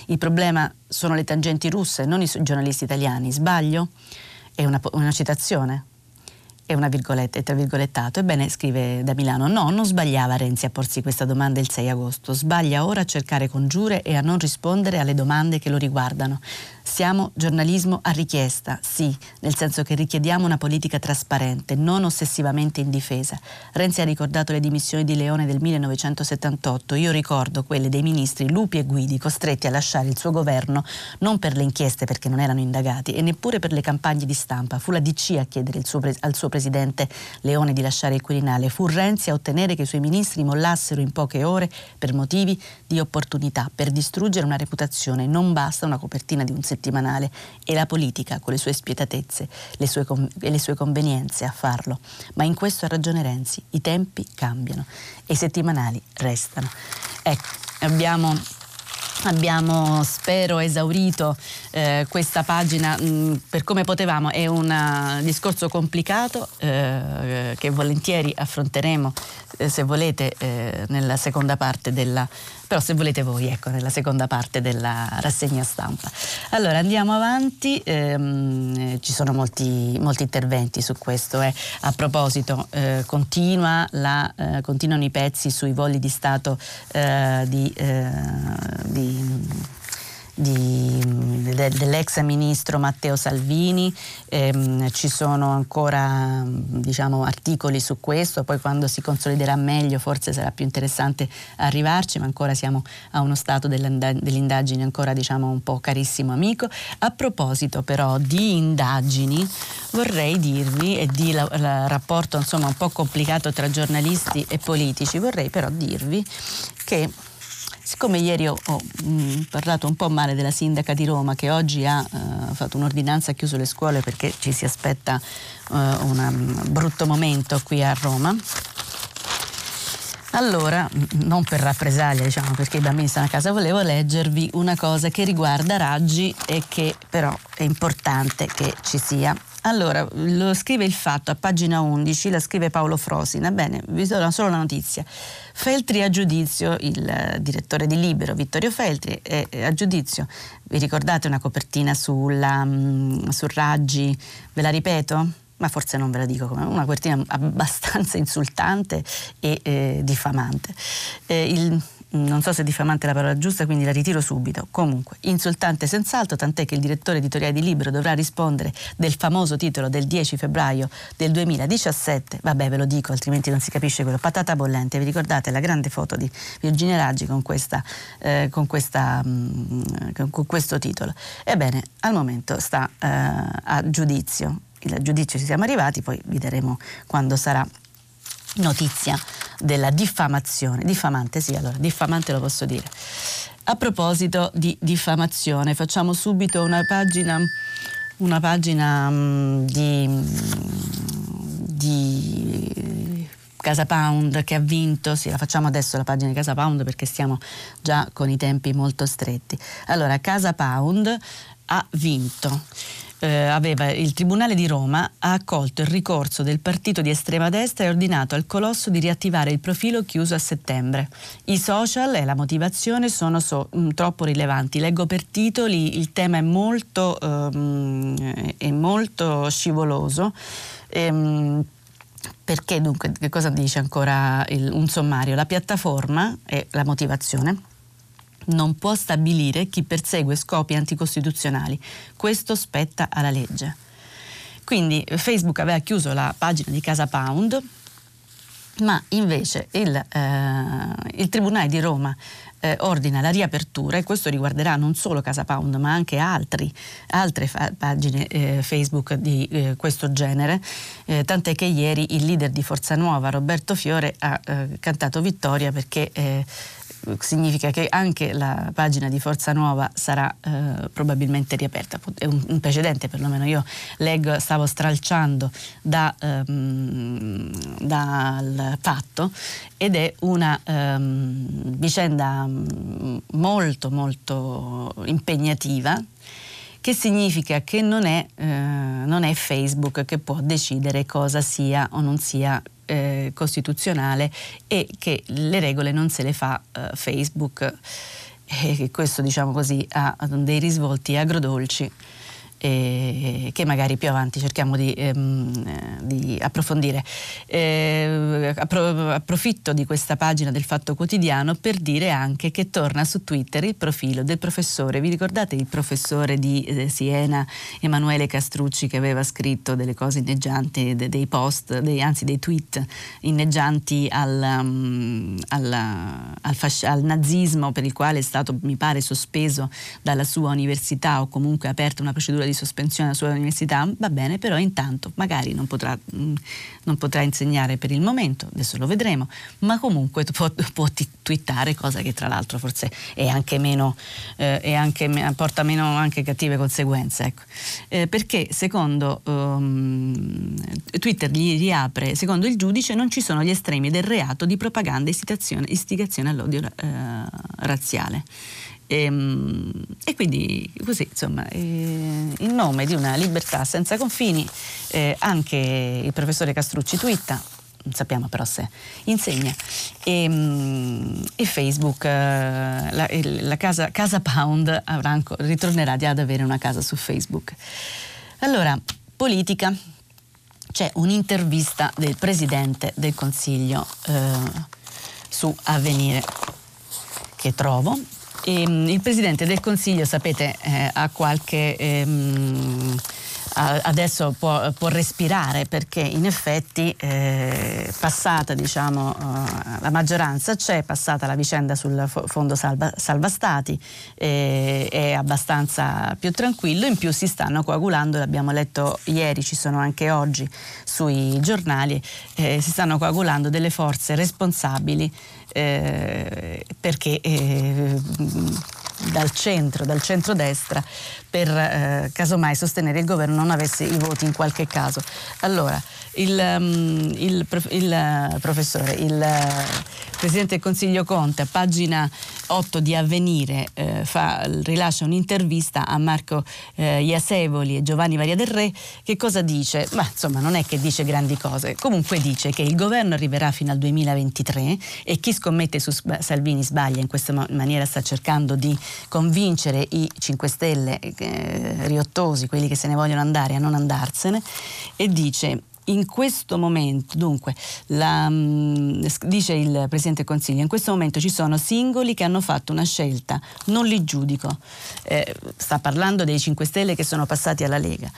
Il problema sono le tangenti russe, non i giornalisti italiani. Sbaglio? È una, una citazione e una virgoletta, è tra virgolettato. Ebbene, scrive da Milano, no, non sbagliava Renzi a porsi questa domanda il 6 agosto, sbaglia ora a cercare congiure e a non rispondere alle domande che lo riguardano. Siamo giornalismo a richiesta, sì, nel senso che richiediamo una politica trasparente, non ossessivamente indifesa. Renzi ha ricordato le dimissioni di Leone del 1978, io ricordo quelle dei ministri Lupi e Guidi costretti a lasciare il suo governo non per le inchieste perché non erano indagati e neppure per le campagne di stampa. Fu la DC a chiedere suo pre- al suo presidente Leone di lasciare il Quirinale, fu Renzi a ottenere che i suoi ministri mollassero in poche ore per motivi di opportunità, per distruggere una reputazione. Non basta una copertina di un settimanale e la politica con le sue spietatezze le sue e le sue convenienze a farlo. Ma in questo ha ragione Renzi, i tempi cambiano e i settimanali restano. Ecco, abbiamo Abbiamo, spero, esaurito eh, questa pagina mh, mm, per come potevamo. È un uh, discorso complicato eh, che volentieri affronteremo, eh, se volete, eh, nella seconda parte della però se volete voi, ecco, nella seconda parte della rassegna stampa. Allora andiamo avanti, ehm, ci sono molti, molti, interventi su questo. Eh. A proposito, eh, continua la, eh, continuano i pezzi sui voli di Stato eh, di, eh, di, de, dell'ex ministro Matteo Salvini, ehm, ci sono ancora diciamo, articoli su questo, poi quando si consoliderà meglio forse sarà più interessante arrivarci, ma ancora siamo a uno stato dell'indagine ancora diciamo, un po' carissimo amico. A proposito però di indagini, vorrei dirvi, e di la, la rapporto insomma, un po' complicato tra giornalisti e politici, vorrei però dirvi che Siccome ieri ho, ho mh, mm, parlato un po' male della sindaca di Roma che oggi ha uh, fatto un'ordinanza, ha chiuso le scuole perché ci si aspetta uh, un um, brutto momento qui a Roma, allora, non per rappresaglia, diciamo, perché i bambini stanno a casa, volevo leggervi una cosa che riguarda Raggi e che però è importante che ci sia. Allora, lo scrive il fatto a pagina 11, la scrive Paolo Frosina. Bene, vi do solo la notizia. Feltri a giudizio, il direttore di Libero, Vittorio Feltri, è a giudizio. Vi ricordate una copertina sulla, mm, su Raggi? Ve la ripeto? ma forse non ve la dico come una copertina abbastanza insultante e eh, diffamante. Eh, il, non so se diffamante è la parola giusta, quindi la ritiro subito. Comunque, insultante senz'altro, tant'è che il direttore editoriale di Libro dovrà rispondere del famoso titolo del 10 febbraio del 2017. Vabbè, ve lo dico, altrimenti non si capisce quello. Patata bollente, vi ricordate la grande foto di Virginia Raggi con, questa, eh, con, questa, mh, mm, con questo titolo? Ebbene, al momento sta eh, a giudizio. Il giudizio ci siamo arrivati, poi vi daremo quando sarà notizia della diffamazione. Diffamante, sì, allora, diffamante lo posso dire. A proposito di diffamazione, facciamo subito una pagina, una pagina um, di, di Casa Pound che ha vinto, sì la facciamo adesso la pagina di Casa Pound perché stiamo già con i tempi molto stretti. Allora, Casa Pound ha vinto eh, aveva, il Tribunale di Roma ha accolto il ricorso del partito di estrema destra e ordinato al Colosso di riattivare il profilo chiuso a settembre. I social e la motivazione sono so, mh, mm, troppo rilevanti. Leggo per titoli, il tema è molto, um, è molto scivoloso. Ehm, perché dunque, che cosa dice ancora il, un sommario? La piattaforma e la motivazione non può stabilire chi persegue scopi anticostituzionali. Questo spetta alla legge. Quindi Facebook aveva chiuso la pagina di Casa Pound, ma invece il, eh, il Tribunale di Roma eh, ordina la riapertura e questo riguarderà non solo Casa Pound ma anche altri, altre fa- pagine eh, Facebook di eh, questo genere, eh, tant'è che ieri il leader di Forza Nuova, Roberto Fiore, ha eh, cantato vittoria perché significa che anche la pagina di Forza Nuova sarà eh, probabilmente riaperta. È un, un, precedente, perlomeno io leggo, stavo stralciando da, ehm, dal fatto ed è una ehm, vicenda mm, molto molto impegnativa che significa che non è, eh, non è Facebook che può decidere cosa sia o non sia eh, costituzionale e che le regole non se le fa eh, Facebook. E questo diciamo così ha dei risvolti agrodolci eh, che magari più avanti cerchiamo di, ehm, di approfondire. Eh, appro- approfitto di questa pagina del Fatto Quotidiano per dire anche che torna su Twitter il profilo del professore. Vi ricordate il professore di eh, Siena, Emanuele Castrucci, che aveva scritto delle cose inneggianti, de- dei post, dei, anzi dei tweet inneggianti al, um, alla, al, fasc- al nazismo per il quale è stato, mi pare, sospeso dalla sua università o comunque aperta una procedura di di sospensione alla sua università, va bene, però intanto magari non potrà, mm, non potrà insegnare per il momento, adesso lo vedremo, ma comunque può, può twittare, cosa che tra l'altro forse è anche meno, eh, è anche, porta meno anche cattive conseguenze. Ecco. Eh, perché secondo um, Twitter gli riapre, secondo il giudice non ci sono gli estremi del reato di propaganda e istigazione all'odio eh, razziale. E, ehm, e, quindi così, insomma, eh, in nome di una libertà senza confini, eh, anche il professore Castrucci twitta, non sappiamo però se insegna, e, ehm, e Facebook, eh, la, la, casa, casa Pound avrà, ritornerà ad avere una casa su Facebook. Allora, politica, c'è un'intervista del Presidente del Consiglio eh, su Avvenire che trovo il Presidente del Consiglio, sapete, eh, ha qualche... Ehm, adesso può, può, respirare perché in effetti eh, passata diciamo, uh, la maggioranza c'è, passata la vicenda sul fondo salva, salva stati eh, è abbastanza più tranquillo, in più si stanno coagulando, l'abbiamo letto ieri, ci sono anche oggi sui giornali, eh, si stanno coagulando delle forze responsabili eh, perché eh, dal centro, dal centrodestra, per eh, casomai sostenere il governo non avesse i voti in qualche caso. Allora, il, um, il, il uh, professore, il uh, Presidente del Consiglio Conte, a pagina 8 di Avvenire, eh, fa, rilascia un'intervista a Marco eh, Iasevoli e Giovanni Maria del Re. Che cosa dice? Ma insomma, non è che dice grandi cose. Comunque dice che il governo arriverà fino al 2023 e chi scommette su Salvini sbaglia. In questa maniera sta cercando di convincere i 5 Stelle eh, riottosi, quelli che se ne vogliono andare, a non andarsene. E dice in questo momento, dunque, la, mm, dice il Presidente del Consiglio, in questo momento ci sono singoli che hanno fatto una scelta, non li giudico. Eh, sta parlando dei 5 Stelle che sono passati alla Lega.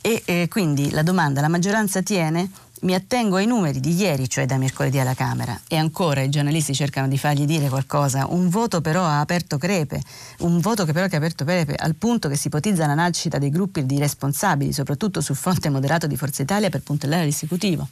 E eh, quindi la domanda, la maggioranza tiene? Mi attengo ai numeri di ieri, cioè da mercoledì alla Camera, e ancora i giornalisti cercano di fargli dire qualcosa. Un voto però ha aperto crepe, un voto che però che ha aperto crepe al punto che si ipotizza la nascita dei gruppi di responsabili, soprattutto sul fronte moderato di Forza Italia per puntellare l'esecutivo.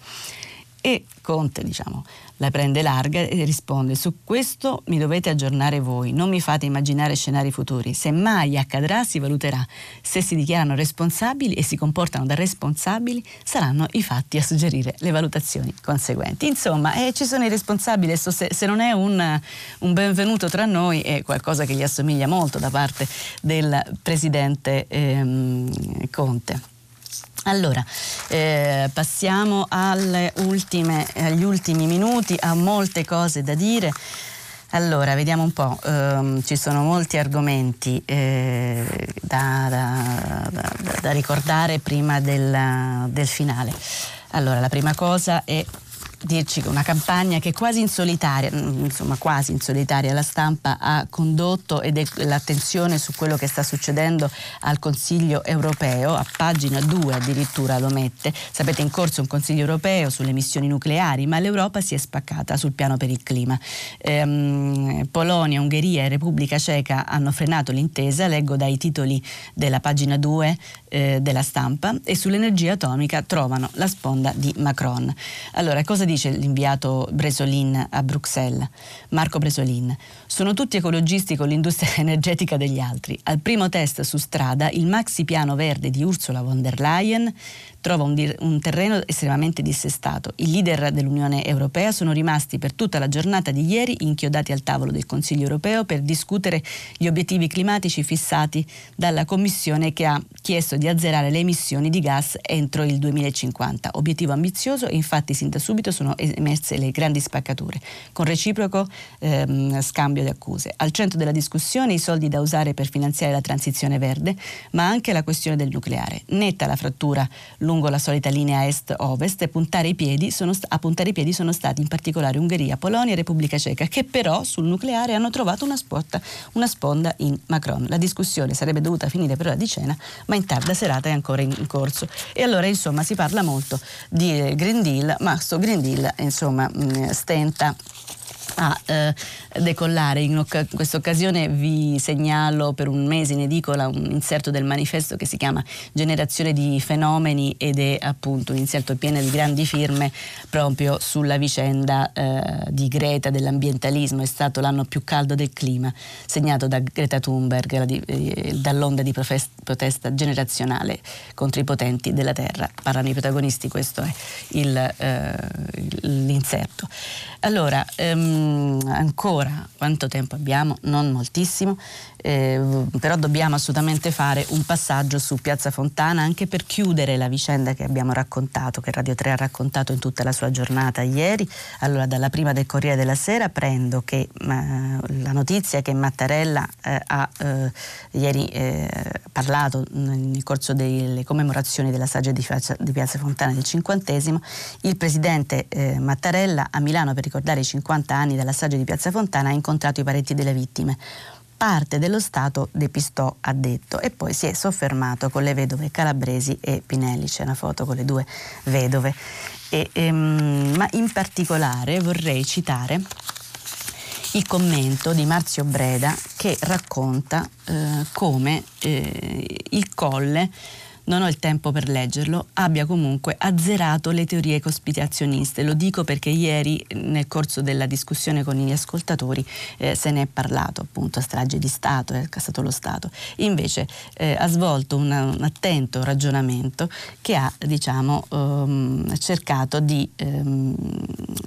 E Conte, diciamo, la prende larga e risponde: Su questo mi dovete aggiornare voi, non mi fate immaginare scenari futuri. Se mai accadrà, si valuterà. Se si dichiarano responsabili e si comportano da responsabili, saranno i fatti a suggerire le valutazioni conseguenti. Insomma, eh, ci sono i responsabili. Se, se non è un, un, benvenuto tra noi, è qualcosa che gli assomiglia molto da parte del presidente ehm, Conte. Allora, eh, passiamo ultime, agli ultimi minuti, ha molte cose da dire. Allora, vediamo un po', um, ci sono molti argomenti eh, da, da, da, da, ricordare prima del, del finale. Allora, la prima cosa è dirci che una campagna che quasi in solitaria, mm, insomma quasi in solitaria la stampa ha condotto ed è l'attenzione su quello che sta succedendo al Consiglio europeo, a pagina 2 addirittura lo mette. Sapete in corso un Consiglio europeo sulle emissioni nucleari, ma l'Europa si è spaccata sul piano per il clima. Ehm, Polonia, Ungheria e Repubblica Ceca hanno frenato l'intesa, leggo dai titoli della pagina 2 eh, della stampa, e sull'energia atomica trovano la sponda di Macron. Allora, cosa dice l'inviato Bresolin a Bruxelles, Marco Bresolin. Sono tutti ecologisti con l'industria energetica degli altri. Al primo test su strada, il maxi piano verde di Ursula von der Leyen trova un, dir- un, terreno estremamente dissestato. I leader dell'Unione Europea sono rimasti per tutta la giornata di ieri inchiodati al tavolo del Consiglio Europeo per discutere gli obiettivi climatici fissati dalla Commissione che ha chiesto di azzerare le emissioni di gas entro il 2050. Obiettivo ambizioso e infatti sin da subito sono emerse le grandi spaccature, con reciproco ehm, scambio di accuse. Al centro della discussione i soldi da usare per finanziare la transizione verde, ma anche la questione del nucleare. Netta la frattura lungo la solita linea est-ovest puntare sono, a puntare i piedi sono stati in particolare Ungheria, Polonia e Repubblica Ceca, che però sul nucleare hanno trovato una, spot, una sponda in Macron. La discussione sarebbe dovuta finire per ora di cena, ma in tarda serata è ancora in corso. E allora insomma si parla molto di Green Deal, ma questo Green Deal insomma stenta a eh, decollare. In questa occasione vi segnalo per un mese in edicola un inserto del manifesto che si chiama Generazione di fenomeni ed è appunto un inserto pieno di grandi firme proprio sulla vicenda eh, di Greta, dell'ambientalismo. È stato l'anno più caldo del clima, segnato da Greta Thunberg, la, eh, dall'onda di protesta generazionale contro i potenti della Terra. Parlano i protagonisti, questo è il, eh, l'inserto. Allora, ehm, ancora quanto tempo abbiamo? Non moltissimo eh, però dobbiamo assolutamente fare un passaggio su Piazza Fontana anche per chiudere la vicenda che abbiamo raccontato, che Radio 3 ha raccontato in tutta la sua giornata ieri. Allora, dalla prima del Corriere della Sera prendo che, eh, la notizia che Mattarella eh, ha eh, ieri eh, parlato nel corso delle commemorazioni della strage di di Piazza Fontana del cinquantesimo, il presidente eh, Mattarella a Milano per ricordare i 50 anni della strage di Piazza Fontana ha incontrato i parenti delle vittime parte dello Stato depistò, ha detto, e poi si è soffermato con le vedove Calabresi e Pinelli, c'è una foto con le due vedove. E, ehm, ma in particolare vorrei citare il commento di Marzio Breda che racconta eh, come eh, il Colle non ho il tempo per leggerlo, abbia comunque azzerato le teorie cospirazioniste. Lo dico perché ieri nel corso della discussione con gli ascoltatori eh, se ne è parlato, appunto, strage di Stato, è stato lo Stato. Invece eh, ha svolto una, un attento ragionamento che ha diciamo, ehm, cercato di ehm,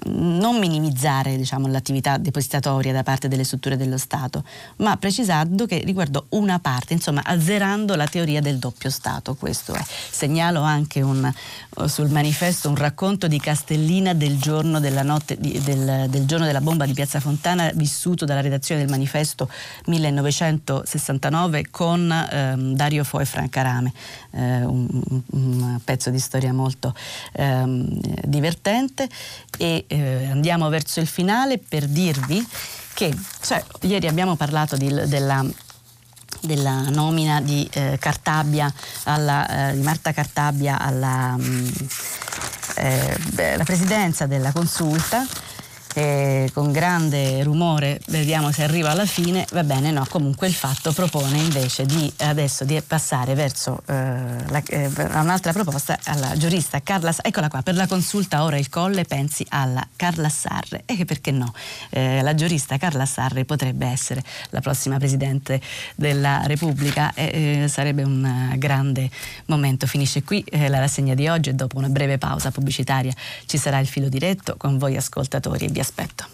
non minimizzare diciamo, l'attività depositatoria da parte delle strutture dello Stato, ma precisando che riguardò una parte, insomma azzerando la teoria del doppio Stato questo è. Segnalo anche un, sul manifesto un racconto di Castellina del giorno, della notte, di, del, del giorno della bomba di Piazza Fontana vissuto dalla redazione del manifesto 1969 con ehm, Dario Fo e Francarame, eh, un, un, pezzo di storia molto ehm, divertente e eh, andiamo verso il finale per dirvi che cioè, ieri abbiamo parlato di, della della nomina di, eh, Cartabia alla, eh, di Marta Cartabia alla mh, mm, eh, presidenza della consulta eh, con grande rumore, vediamo se arriva alla fine, va bene, no, comunque il fatto propone invece di adesso di passare verso eh, la, eh, un'altra proposta alla giurista Carla eccola qua, per la consulta ora il colle pensi alla Carla Sarre? E perché no, eh, la giurista Carla Sarre potrebbe essere la prossima Presidente della Repubblica e eh, sarebbe un grande momento. Finisce qui eh, la rassegna di oggi e dopo una breve pausa pubblicitaria ci sarà il filo diretto con voi ascoltatori e vi aspetto.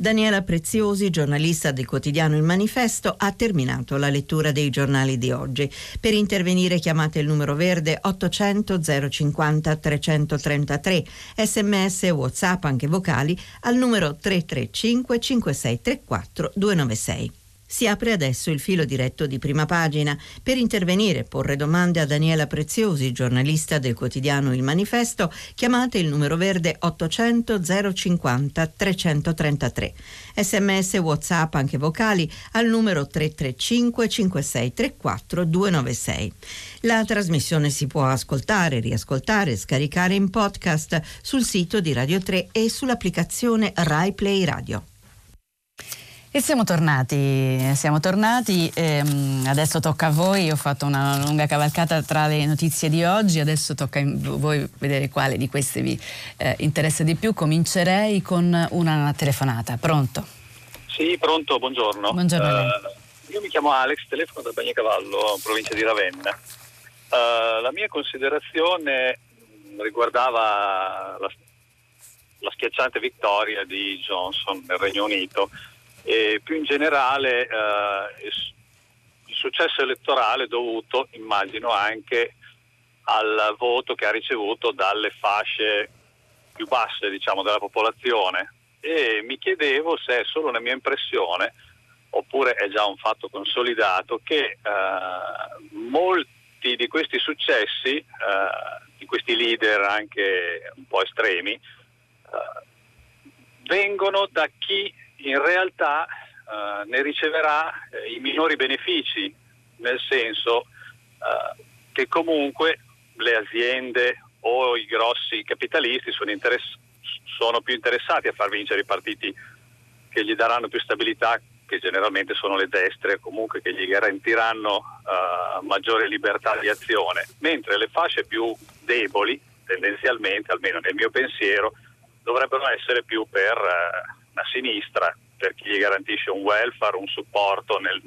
Daniela Preziosi, giornalista del quotidiano Il Manifesto, ha terminato la lettura dei giornali di oggi. Per intervenire chiamate il numero verde 800 050 333, sms whatsapp anche vocali al numero 335 5634 296. Si apre adesso il filo diretto di prima pagina. Per intervenire e porre domande a Daniela Preziosi, giornalista del quotidiano Il Manifesto, chiamate il numero verde 800 050 333. Sms WhatsApp anche vocali al numero 335 5634 296. La trasmissione si può ascoltare, riascoltare, scaricare in podcast sul sito di Radio 3 e sull'applicazione Rai Play Radio. E siamo tornati, siamo tornati ehm, adesso tocca a voi, ho fatto una lunga cavalcata tra le notizie di oggi, adesso tocca a voi vedere quale di queste vi eh, interessa di più. Comincerei con una telefonata, pronto? Sì, pronto, buongiorno. Buongiorno uh, io mi chiamo Alex, telefono da Bagnacavallo, provincia di Ravenna. Uh, la mia considerazione riguardava la, la schiacciante vittoria di Johnson nel Regno Unito e più in generale eh, il successo elettorale dovuto, immagino, anche al voto che ha ricevuto dalle fasce più basse diciamo, della popolazione. E mi chiedevo se è solo una mia impressione oppure è già un fatto consolidato che eh, molti di questi successi, eh, di questi leader anche un po' estremi, eh, vengono da chi in realtà eh, ne riceverà eh, i minori benefici, nel senso eh, che comunque le aziende o i grossi capitalisti sono, interess- sono, più interessati a far vincere i partiti che gli daranno più stabilità, che generalmente sono le destre, comunque che gli garantiranno uh, maggiore libertà di azione, mentre le fasce più deboli, tendenzialmente, almeno nel mio pensiero, dovrebbero essere più per uh, a sinistra per chi gli garantisce un welfare, un supporto nel,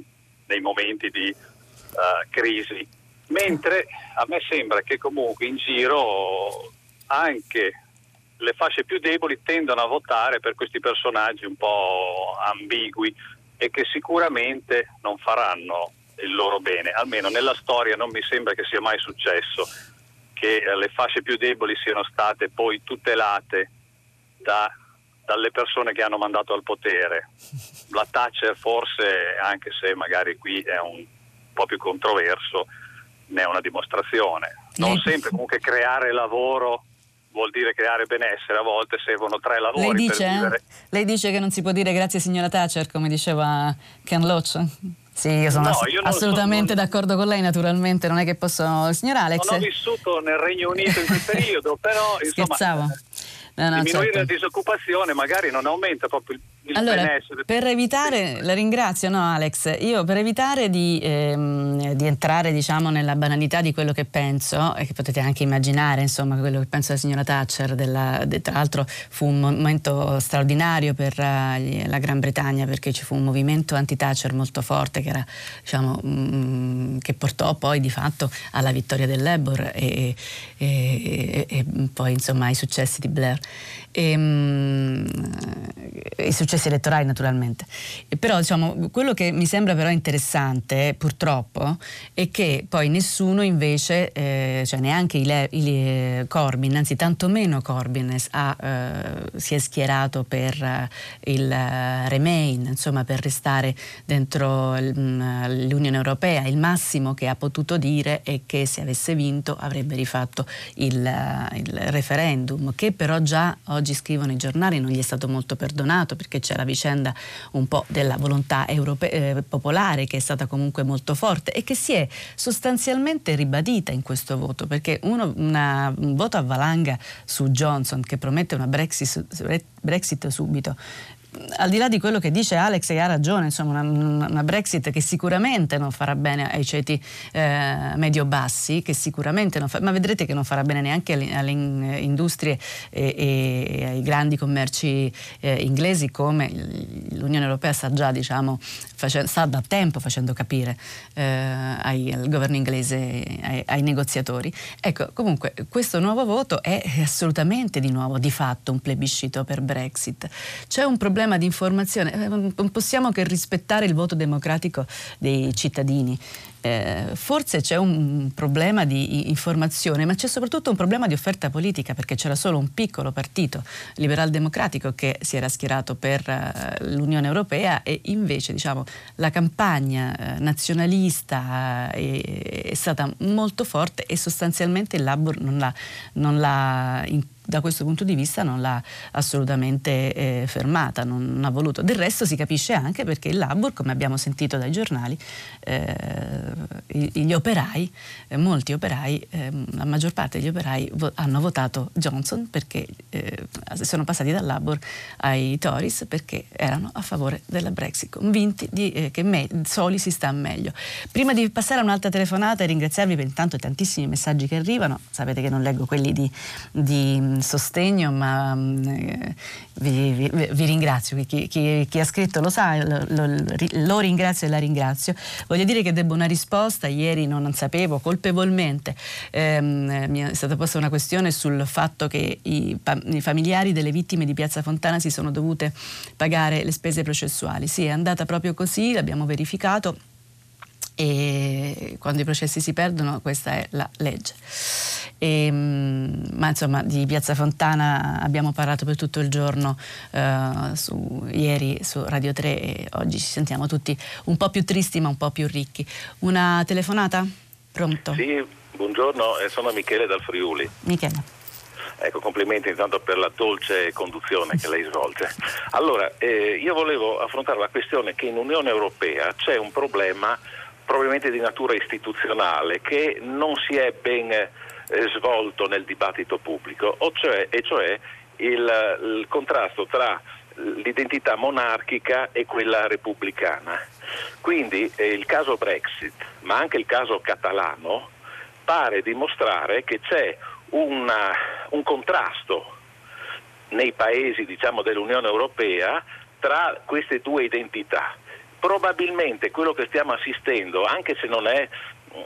nei momenti di uh, crisi, mentre a me sembra che comunque in giro anche le fasce più deboli tendono a votare per questi personaggi un po' ambigui e che sicuramente non faranno il loro bene, almeno nella storia non mi sembra che sia mai successo che le fasce più deboli siano state poi tutelate da dalle persone che hanno mandato al potere. La Thatcher forse, anche se magari qui è un po' più controverso, ne è una dimostrazione. Non sempre comunque creare lavoro vuol dire creare benessere, a volte servono tre lavori lei dice, per vivere. Lei dice che non si può dire grazie signora Thatcher, come diceva Ken Loach? Sì, io sono no, ass- io assolutamente sono... d'accordo con lei, naturalmente, non è che posso... Signor Alex... Non ho vissuto nel Regno Unito in quel periodo, però... Scherzavo. Insomma, diminuire certo. la disoccupazione magari non aumenta proprio il allora, Per evitare, la ringrazio no Alex, io per evitare di, ehm, di, entrare diciamo nella banalità di quello che penso e che potete anche immaginare insomma quello che penso della signora Thatcher, della, de, tra l'altro fu un momento straordinario per uh, la Gran Bretagna perché ci fu un movimento anti-Thatcher molto forte che, era, diciamo, mm, che portò poi di fatto alla vittoria del Labour e, e, e, e poi insomma ai successi di Blair. E, um, I successi elettorali naturalmente. Però diciamo, quello che mi sembra però interessante purtroppo è che poi nessuno invece, eh, cioè neanche i, Le, i eh, Corbyn, anzi tantomeno Corbyn ha, eh, si è schierato per eh, il Remain, insomma per restare dentro mm, l'Unione Europea. Il massimo che ha potuto dire è che se avesse vinto avrebbe rifatto il, il referendum, che però già oggi scrivono i giornali non gli è stato molto perdonato perché c'è la vicenda un po' della volontà europe- eh, popolare che è stata comunque molto forte e che si è sostanzialmente ribadita in questo voto perché uno, una, un voto a valanga su Johnson che promette una Brexit, Brexit subito al di là di quello che dice Alex, e ha ragione, insomma, una, una, Brexit che sicuramente non farà bene ai ceti eh, medio-bassi, che sicuramente non fa, ma vedrete che non farà bene neanche alle, alle industrie e, e, ai grandi commerci eh, inglesi, come l'Unione Europea sta già, diciamo, face, sta da tempo facendo capire eh, ai, al governo inglese, ai, ai negoziatori. Ecco, comunque, questo nuovo voto è assolutamente di nuovo, di fatto, un plebiscito per Brexit. C'è un problema problema di informazione, eh, non possiamo che rispettare il voto democratico dei cittadini. Eh, forse c'è un problema di informazione, ma c'è soprattutto un problema di offerta politica, perché c'era solo un piccolo partito liberal democratico che si era schierato per uh, l'Unione Europea e invece diciamo, la campagna uh, nazionalista è, è, stata molto forte e sostanzialmente il Labour non l'ha, non l'ha in, da questo punto di vista non l'ha assolutamente eh, fermata, non, non, ha voluto. Del resto si capisce anche perché il Labour, come abbiamo sentito dai giornali, eh, gli operai, eh, molti operai, ehm, la maggior parte degli operai vo- hanno votato Johnson perché eh, sono passati dal Labour ai Tories perché erano a favore della Brexit, convinti di, eh, che me- soli si sta meglio. Prima di passare a un'altra telefonata e ringraziarvi per intanto i tantissimi messaggi che arrivano, sapete che non leggo quelli di, di sostegno, ma eh, vi, vi, vi, ringrazio. Chi, chi, chi, ha scritto lo sa, lo, lo, lo, ringrazio e la ringrazio. Voglio dire che debbo una risposta. Ieri non sapevo colpevolmente. Ehm, mi è stata posta una questione sul fatto che i, i familiari delle vittime di Piazza Fontana si sono dovute pagare le spese processuali. Sì, è andata proprio così, l'abbiamo verificato e quando i processi si perdono questa è la legge. E, ehm, ma insomma di Piazza Fontana abbiamo parlato per tutto il giorno uh, su, ieri su Radio 3 e oggi ci sentiamo tutti un po' più tristi ma un po' più ricchi. Una telefonata? Pronto? Sì, buongiorno, eh, sono Michele dal Friuli. Michele. Ecco, complimenti intanto per la dolce conduzione che lei svolge. Allora, eh, io volevo affrontare la questione che in Unione Europea c'è un problema probabilmente di natura istituzionale che non si è ben eh, svolto nel dibattito pubblico, cioè, e cioè il, il contrasto tra l'identità monarchica e quella repubblicana. Quindi eh, il caso Brexit, ma anche il caso catalano, pare dimostrare che c'è una, un contrasto nei paesi diciamo, dell'Unione Europea tra queste due identità probabilmente quello che stiamo assistendo, anche se non è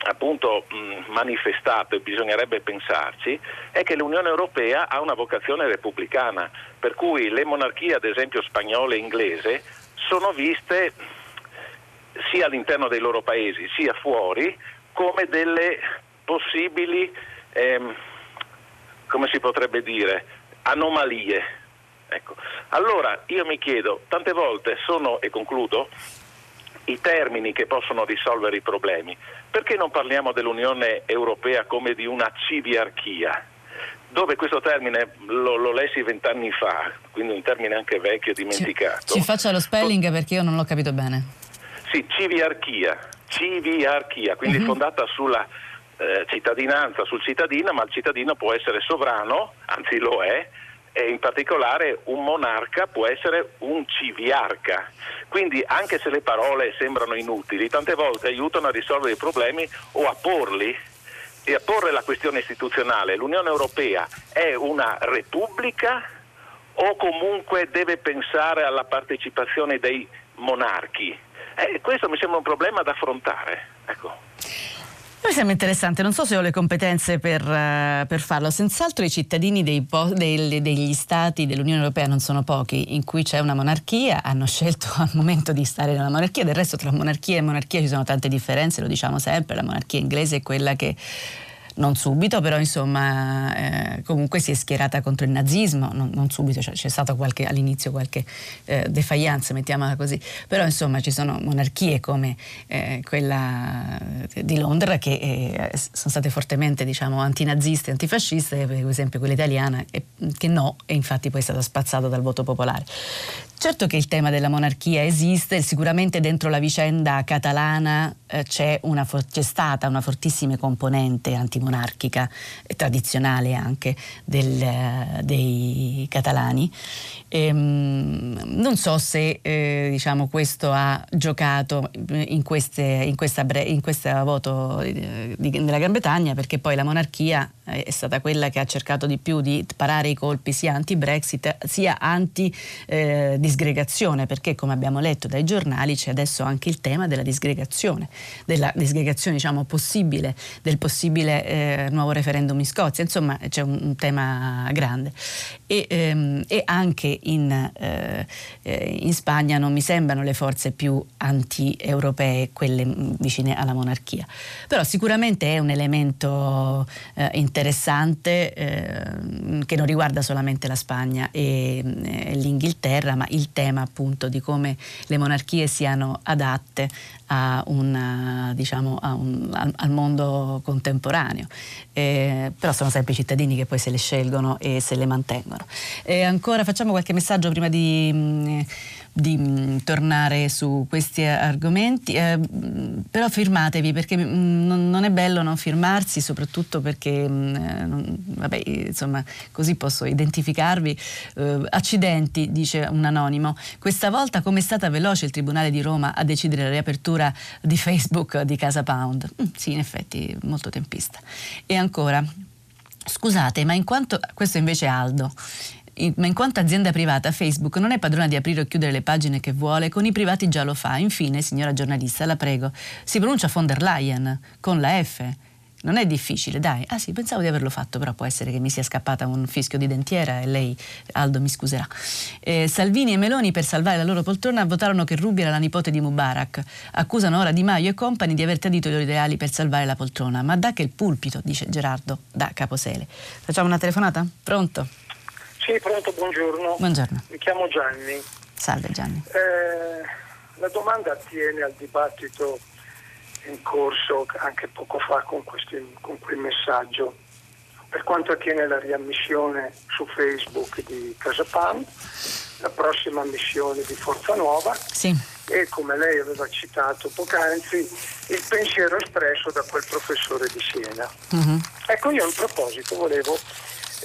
appunto manifestato e bisognerebbe pensarci, è che l'Unione Europea ha una vocazione repubblicana, per cui le monarchie, ad esempio spagnola e inglese, sono viste sia all'interno dei loro paesi sia fuori come delle possibili, ehm, come si potrebbe dire, anomalie. Ecco. Allora io mi chiedo, tante volte sono, e concludo, i termini che possono risolvere i problemi. Perché non parliamo dell'Unione Europea come di una civiarchia? Dove questo termine lo, lo lessi vent'anni fa, quindi un termine anche vecchio e dimenticato. Ci, ci faccia lo spelling perché io non l'ho capito bene. Sì, civiarchia, civiarchia, quindi uh-huh. fondata sulla eh, cittadinanza, sul cittadino, ma il cittadino può essere sovrano, anzi lo è, e in particolare un monarca può essere un civiarca. Quindi anche se le parole sembrano inutili, tante volte aiutano a risolvere i problemi o a porli e a porre la questione istituzionale. L'Unione Europea è una repubblica o comunque deve pensare alla partecipazione dei monarchi? Eh, questo mi sembra un problema da affrontare. Ecco. Mi sembra interessante, non so se ho le competenze per, uh, per farlo. Senz'altro i cittadini po- dei, degli stati dell'Unione Europea non sono pochi, in cui c'è una monarchia, hanno scelto al momento di stare nella monarchia. Del resto tra monarchia e monarchia ci sono tante differenze, lo diciamo sempre, la monarchia inglese è quella che non subito, però insomma eh, comunque si è schierata contro il nazismo, non, non subito, cioè, c'è stata qualche, all'inizio qualche eh, defiance, mettiamola così, però insomma ci sono monarchie come eh, quella di Londra che eh, sono state fortemente diciamo antinaziste, antifasciste, per esempio quella italiana che no e infatti poi è stata spazzata dal voto popolare. Certo che il tema della monarchia esiste, sicuramente dentro la vicenda catalana eh, c'è, una, c'è, stata una fortissima componente antimonarchica e tradizionale anche del, dei catalani. Ehm, non so se eh, diciamo, questo ha giocato in, queste, in, questa, in questa voto eh, di, della Gran Bretagna perché poi la monarchia è stata quella che ha cercato di più di parare i colpi sia anti-Brexit sia anti-disgregazione, eh, perché come abbiamo letto dai giornali c'è adesso anche il tema della disgregazione, della disgregazione diciamo, possibile, del possibile eh, nuovo referendum in Scozia, insomma c'è un, un tema grande. E, ehm, e anche in, eh, eh in Spagna non mi sembrano le forze più anti-europee quelle vicine alla monarchia, però sicuramente è un elemento eh, interessante interessante eh, che non riguarda solamente la Spagna e, e, l'Inghilterra, ma il tema appunto di come le monarchie siano adatte a una, diciamo, a un, al, al, mondo contemporaneo. Eh, però sono sempre i cittadini che poi se le scelgono e se le mantengono. E ancora facciamo qualche messaggio prima di... Mh, di mh, mm, tornare su questi argomenti, eh, però firmatevi perché mh, mm, non, è bello non firmarsi, soprattutto perché mh, mm, eh, non, vabbè, insomma, così posso identificarvi. Eh, accidenti, dice un anonimo. Questa volta come è stata veloce il Tribunale di Roma a decidere la riapertura di Facebook di Casa Pound? sì, in effetti molto tempista. E ancora, scusate, ma in quanto questo invece è Aldo ma in quanto azienda privata Facebook non è padrona di aprire o chiudere le pagine che vuole, con i privati già lo fa. Infine, signora giornalista, la prego, si pronuncia von der Leyen con la F. Non è difficile, dai. Ah sì, pensavo di averlo fatto, però può essere che mi sia scappata un fischio di dentiera e lei, Aldo, mi scuserà. Eh, Salvini e Meloni, per salvare la loro poltrona, votarono che Rubi era la nipote di Mubarak. Accusano ora Di Maio e compagni di aver tradito i loro ideali per salvare la poltrona. Ma da che il pulpito, dice Gerardo, da Caposele. Facciamo una telefonata? Pronto? Sì, pronto, buongiorno. Buongiorno. Mi chiamo Gianni. Salve Gianni. Eh, la domanda attiene al dibattito in corso anche poco fa con, questi, con quel messaggio. Per quanto attiene alla riammissione su Facebook di Casapan, la prossima missione di Forza Nuova sì. e come lei aveva citato poc'anzi il pensiero espresso da quel professore di Siena. Uh-huh. Ecco io in proposito volevo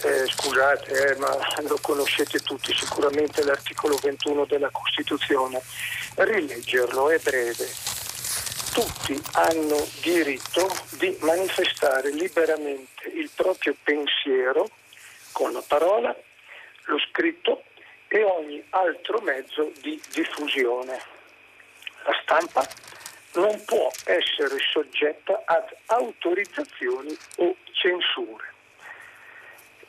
eh, scusate, eh, ma lo conoscete tutti sicuramente l'articolo 21 della Costituzione, rileggerlo è breve. Tutti hanno diritto di manifestare liberamente il proprio pensiero con la parola, lo scritto e ogni altro mezzo di diffusione. La stampa non può essere soggetta ad autorizzazioni o censure.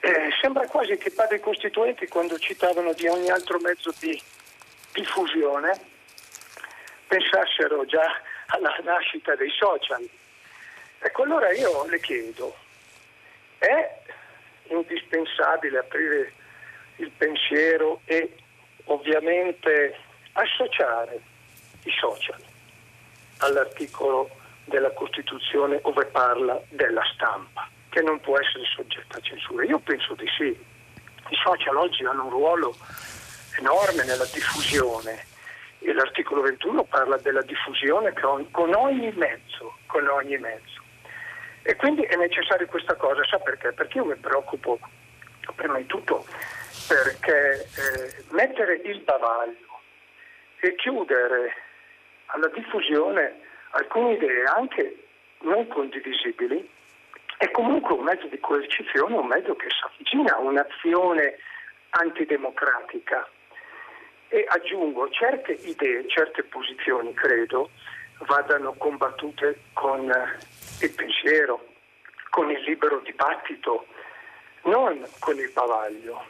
Eh, sembra quasi che i padri costituenti quando citavano di ogni altro mezzo di diffusione pensassero già alla nascita dei social. Ecco allora io le chiedo, è indispensabile aprire il pensiero e ovviamente associare i social all'articolo della Costituzione dove parla della stampa? Che non può essere soggetta a censura? Io penso di sì. I social oggi hanno un ruolo enorme nella diffusione e l'articolo 21 parla della diffusione con ogni mezzo, con ogni mezzo. E quindi è necessaria questa cosa, sa perché? Perché io mi preoccupo prima di tutto perché eh, mettere il bavaglio e chiudere alla diffusione alcune idee anche non condivisibili è comunque un mezzo di coercizione, un mezzo che si avvicina a un'azione antidemocratica. E aggiungo, certe idee, certe posizioni, credo, vadano combattute con il pensiero, con il libero dibattito, non con il bavaglio.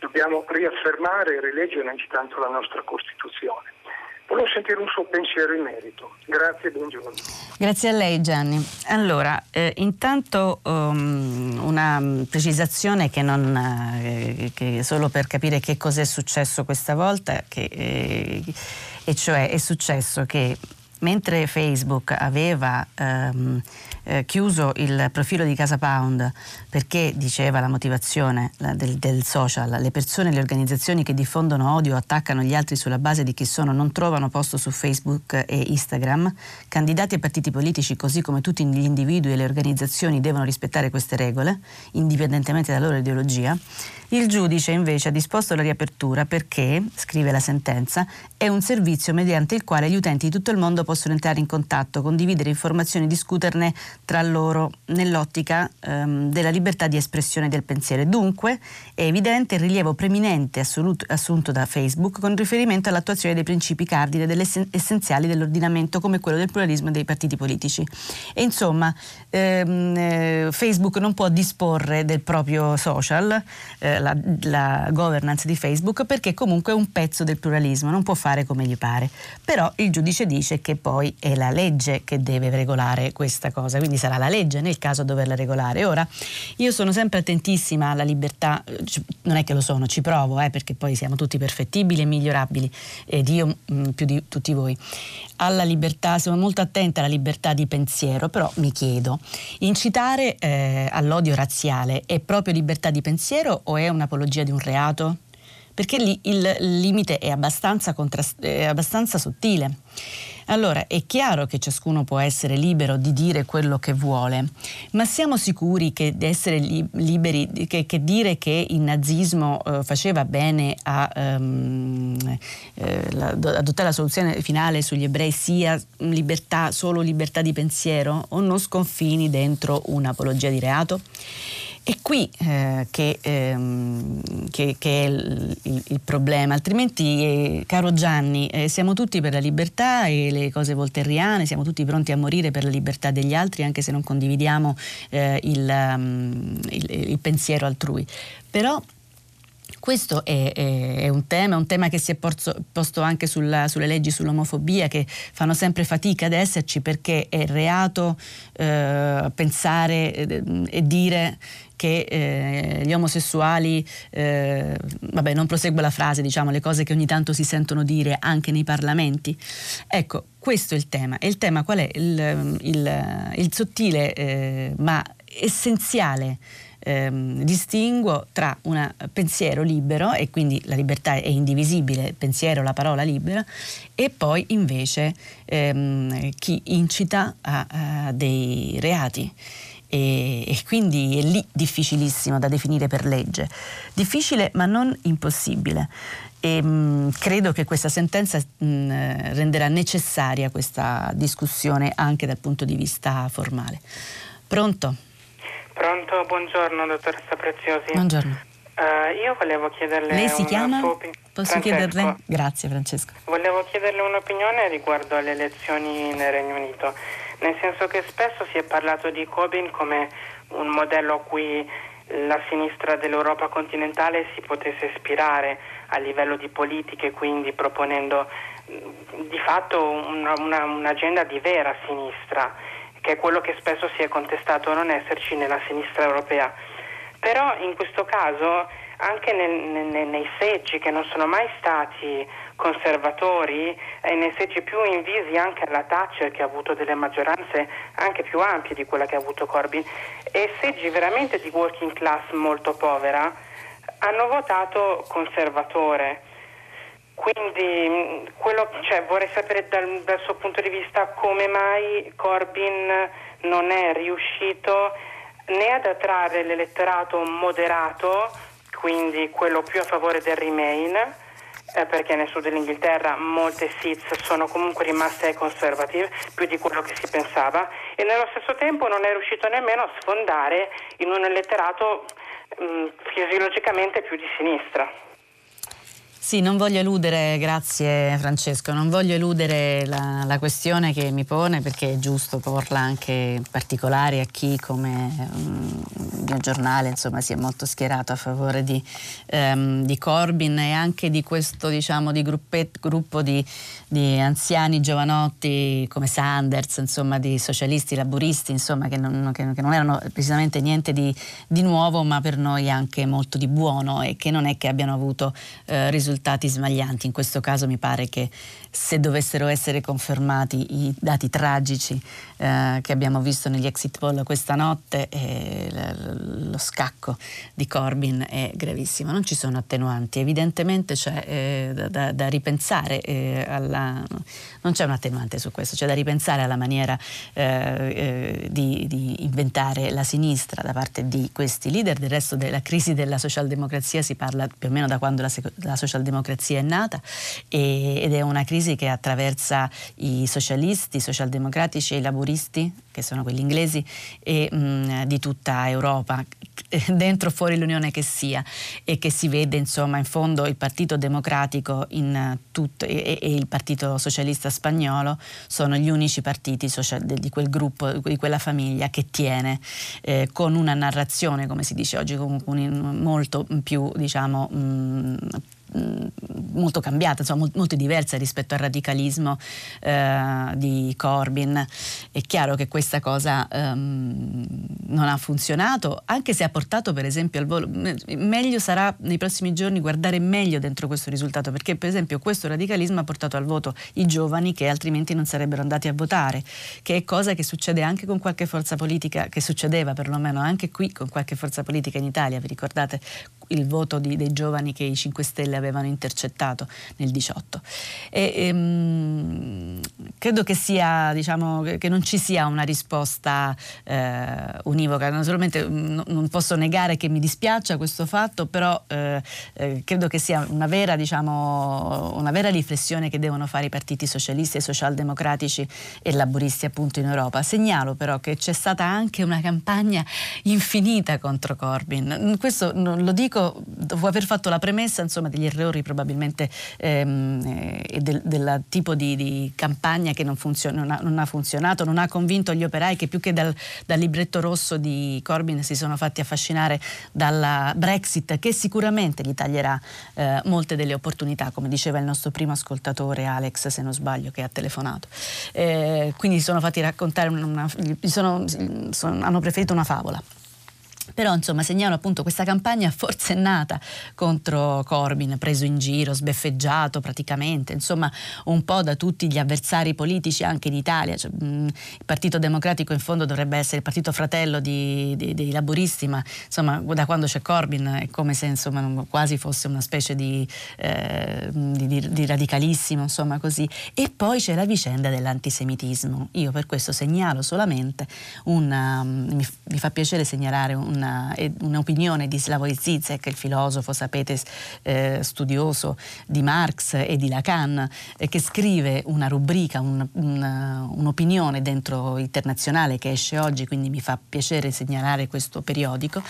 Dobbiamo riaffermare e rileggere innanzitutto la nostra Costituzione. Volevo sentire un suo pensiero in merito. Grazie buongiorno. Grazie a lei Gianni. Allora, eh, intanto um, una precisazione che, non, eh, che solo per capire che cosa è successo questa volta, che, eh, e cioè è successo che mentre Facebook aveva ehm, eh, chiuso il profilo di Casa Pound perché, diceva la motivazione la, del, del, social, le persone e le organizzazioni che diffondono odio attaccano gli altri sulla base di chi sono non trovano posto su Facebook e Instagram, candidati e partiti politici così come tutti gli individui e le organizzazioni devono rispettare queste regole, indipendentemente dalla loro ideologia, il giudice invece ha disposto la riapertura perché, scrive la sentenza, è un servizio mediante il quale gli utenti di tutto il mondo possono entrare in contatto, condividere informazioni, discuterne tra loro nell'ottica ehm, della libertà di espressione del pensiero. Dunque è evidente il rilievo preminente assoluto, assunto da Facebook con riferimento all'attuazione dei principi cardine essenziali dell'ordinamento come quello del pluralismo dei partiti politici. E insomma ehm, eh, Facebook non può disporre del proprio social, eh, la, la governance di Facebook, perché comunque è un pezzo del pluralismo, non può fare come gli pare. Però il giudice dice che poi è la legge che deve regolare questa cosa quindi sarà la legge nel caso a doverla regolare. Ora, io sono sempre attentissima alla libertà, non è che lo sono, ci provo, eh, perché poi siamo tutti perfettibili e migliorabili, ed io mh, mm, più di tutti voi. Alla libertà, sono molto attenta alla libertà di pensiero, però mi chiedo, incitare eh, all'odio razziale è proprio libertà di pensiero o è un'apologia di un reato? Perché lì il limite è abbastanza, contrast- è abbastanza sottile. Allora, è chiaro che ciascuno può essere libero di dire quello che vuole, ma siamo sicuri che liberi, che, che dire che il nazismo eh, faceva bene a um, eh, la, adottare la soluzione finale sugli ebrei sia libertà, solo libertà di pensiero o non sconfini dentro un'apologia di reato? È qui eh, che, ehm, che, che, è il, il, problema, altrimenti, eh, caro Gianni, eh, siamo tutti per la libertà e le cose volterriane, siamo tutti pronti a morire per la libertà degli altri, anche se non condividiamo eh, il, um, il pensiero altrui. Però questo è, è, è, un tema, un tema che si è posto, posto anche sulla, sulle leggi sull'omofobia che fanno sempre fatica ad esserci perché è reato eh, pensare eh, e dire che eh, gli omosessuali, eh, vabbè non prosegue la frase, diciamo le cose che ogni tanto si sentono dire anche nei parlamenti. Ecco, questo è il tema. E il tema qual è? Il, il, il sottile eh, ma essenziale ehm, distinguo tra un pensiero libero, e quindi la libertà è indivisibile, pensiero, la parola libera, e poi invece ehm, chi incita a, a dei reati. E, e, quindi è lì difficilissimo da definire per legge. Difficile ma non impossibile. E, mh, credo che questa sentenza mh, renderà necessaria questa discussione anche dal punto di vista formale. Pronto? Pronto, buongiorno dottoressa Preziosi. Buongiorno. Uh, io volevo chiederle... Lei si chiama? Opin- Posso chiederle? Grazie Francesco. Volevo chiederle un'opinione riguardo alle elezioni nel Regno Unito, nel senso che spesso si è parlato di Corbyn come un modello a cui la sinistra dell'Europa continentale si potesse ispirare a livello di politiche, quindi proponendo di fatto una, una, un'agenda di vera sinistra che è quello che spesso si è contestato non esserci nella sinistra europea. Però in questo caso anche nel, nel, nei seggi che non sono mai stati conservatori e nei seggi più invisi anche alla Thatcher che ha avuto delle maggioranze anche più ampie di quella che ha avuto Corbyn e seggi veramente di working class molto povera hanno votato conservatore quindi mm, quello, cioè, vorrei sapere dal, dal, suo punto di vista come mai Corbyn non è riuscito né ad attrarre l'elettorato moderato, quindi quello più a favore del Remain, eh, perché nel sud dell'Inghilterra molte seats sono comunque rimaste ai conservative, più di quello che si pensava, e nello stesso tempo non è riuscito nemmeno a sfondare in un elettorato mh, mm, fisiologicamente più di sinistra. Sì, non voglio eludere, grazie Francesco, non voglio eludere la, la, questione che mi pone perché è giusto porla anche in particolare a chi come um, il mio giornale insomma, si è molto schierato a favore di, um, di Corbyn e anche di questo diciamo, di gruppet, gruppo di, di, anziani giovanotti come Sanders, insomma, di socialisti, laburisti, insomma, che, non, che, che non erano precisamente niente di, di, nuovo ma per noi anche molto di buono e che non è che abbiano avuto eh, risultati risultati smaglianti. In questo caso mi pare che se dovessero essere confermati i dati tragici eh, che abbiamo visto negli exit poll questa notte, eh, lo scacco di Corbyn è gravissimo. Non ci sono attenuanti, evidentemente c'è eh, da, da, ripensare eh, alla... non c'è un attenuante su questo, c'è da ripensare alla maniera eh, eh, di, di, inventare la sinistra da parte di questi leader. Del resto della crisi della socialdemocrazia si parla più o meno da quando la, la socialdemocrazia è nata e, ed è una crisi che attraversa i socialisti, i socialdemocratici e i laburisti, che sono quelli inglesi, e mh, di tutta Europa, dentro o fuori l'Unione che sia, e che si vede insomma in fondo il Partito Democratico tutto, e, e, il Partito Socialista Spagnolo sono gli unici partiti social, di quel gruppo, di quella famiglia che tiene eh, con una narrazione, come si dice oggi, molto più diciamo mh, molto cambiata, insomma, molto diversa rispetto al radicalismo eh, di Corbyn. È chiaro che questa cosa um, non ha funzionato, anche se ha portato per esempio al volo. Meglio sarà nei prossimi giorni guardare meglio dentro questo risultato, perché per esempio questo radicalismo ha portato al voto i giovani che altrimenti non sarebbero andati a votare, che è cosa che succede anche con qualche forza politica, che succedeva perlomeno anche qui con qualche forza politica in Italia. Vi ricordate il voto di, dei giovani che i 5 Stelle avevano intercettato nel 18. E, ehm, credo che, sia, diciamo, che non ci sia una risposta eh, univoca. Naturalmente mm, non posso negare che mi dispiaccia questo fatto, però eh, eh, credo che sia una vera, diciamo, una vera riflessione che devono fare i partiti socialisti e socialdemocratici e laburisti appunto in Europa. Segnalo però che c'è stata anche una campagna infinita contro Corbyn. Questo lo dico, dopo aver fatto la premessa insomma, degli errori probabilmente ehm, eh, e del, del, tipo di, di, campagna che non, funzion- non, ha, non, ha, funzionato, non ha convinto gli operai che più che dal, dal, libretto rosso di Corbyn si sono fatti affascinare dalla Brexit che sicuramente gli taglierà eh, molte delle opportunità, come diceva il nostro primo ascoltatore Alex, se non sbaglio, che ha telefonato. Eh, quindi sono fatti raccontare, una, sono, sono, hanno preferito una favola. Però insomma segnalo appunto questa campagna forsennata contro Corbyn, preso in giro, sbeffeggiato praticamente, insomma un po' da tutti gli avversari politici anche in Italia. Cioè, mh, il Partito Democratico in fondo dovrebbe essere il partito fratello di, di, dei laburisti, ma insomma da quando c'è Corbyn è come se insomma, quasi fosse una specie di, eh, di, di radicalissimo, insomma così. E poi c'è la vicenda dell'antisemitismo. Io per questo segnalo solamente mi, mi fa piacere segnalare un una, un'opinione di Slavoj Zizek, il filosofo, sapete, eh, studioso di Marx e di Lacan, eh, che scrive una rubrica, un, un, un'opinione dentro Internazionale che esce oggi, quindi mi fa piacere segnalare questo periodico,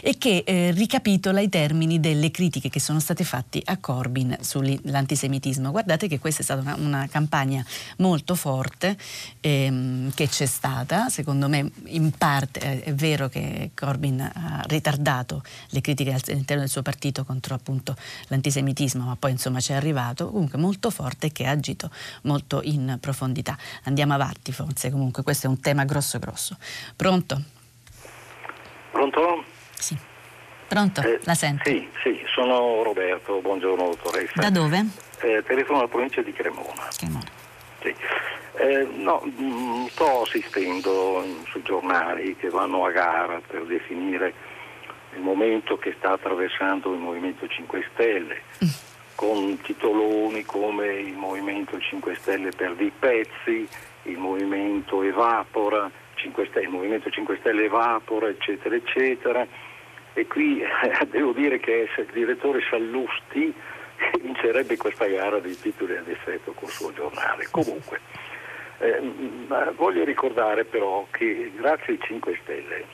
e che eh, ricapitola i termini delle critiche che sono state fatte a Corbyn sull'antisemitismo. Guardate che questa è stata una, una campagna molto forte ehm, che c'è stata, secondo me in parte eh, è vero che Corbyn ha ritardato le critiche all'interno del suo partito contro appunto l'antisemitismo, ma poi insomma ci è arrivato, comunque molto forte e che ha agito molto in profondità. Andiamo avanti forse, comunque questo è un tema grosso grosso. Pronto? Pronto? Sì. Pronto? Eh, La sento? Sì, sì, sono Roberto, buongiorno dottoressa. Da dove? Eh, telefono alla provincia di Cremona. Cremona. Sì. Eh, no, mm, sto assistendo sui giornali che vanno a gara per definire il momento che sta attraversando il Movimento 5 Stelle, mm. con titoloni come il Movimento 5 Stelle perde i pezzi, il Movimento evapora, 5 Stelle, il Movimento 5 Stelle evapora, eccetera, eccetera. E qui eh, devo dire che il direttore Sallusti vincerebbe questa gara di titoli ad effetto col suo giornale. Comunque, eh, voglio ricordare però che grazie ai 5 Stelle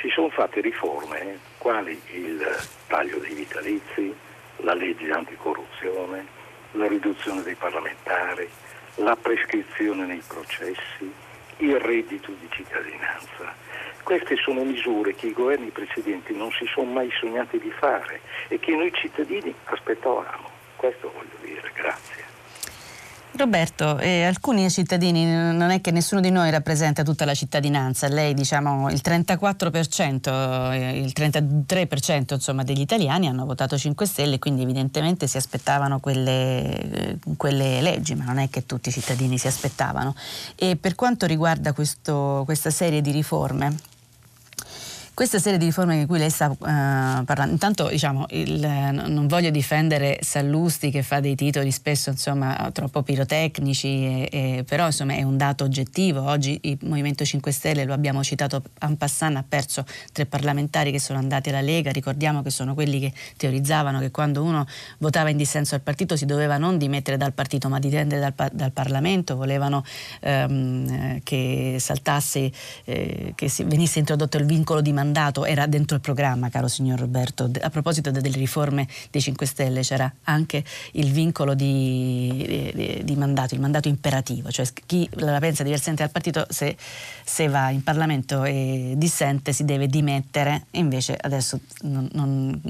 si sono fatte riforme quali il taglio dei vitalizi, la legge anticorruzione, la riduzione dei parlamentari, la prescrizione nei processi, il reddito di cittadinanza. Queste sono misure che i governi precedenti non si sono mai sognati di fare e che noi cittadini aspettavamo. Questo voglio dire, grazie. Roberto, eh, alcuni cittadini, non è che nessuno di noi rappresenta tutta la cittadinanza, lei diciamo il 34%, eh, il 33% insomma, degli italiani hanno votato 5 Stelle, quindi evidentemente si aspettavano quelle, eh, quelle, leggi, ma non è che tutti i cittadini si aspettavano. E per quanto riguarda questo, questa serie di riforme, questa serie di riforme di cui lei sta uh, parlando, intanto diciamo, il, non voglio difendere Sallusti che fa dei titoli spesso insomma, troppo pirotecnici, e, e, però insomma, è un dato oggettivo. Oggi il Movimento 5 Stelle, lo abbiamo citato en passant, ha perso tre parlamentari che sono andati alla Lega. Ricordiamo che sono quelli che teorizzavano che quando uno votava in dissenso al partito si doveva non dimettere dal partito ma dipendere dal, dal Parlamento. Volevano ehm, che saltasse, eh, che venisse introdotto il vincolo di mandato mandato, era dentro il programma, caro signor Roberto, a proposito delle riforme dei 5 Stelle c'era anche il vincolo di, di, di mandato, il mandato imperativo, cioè chi la pensa diversamente dal partito se, se, va in Parlamento e dissente si deve dimettere, invece adesso non, non,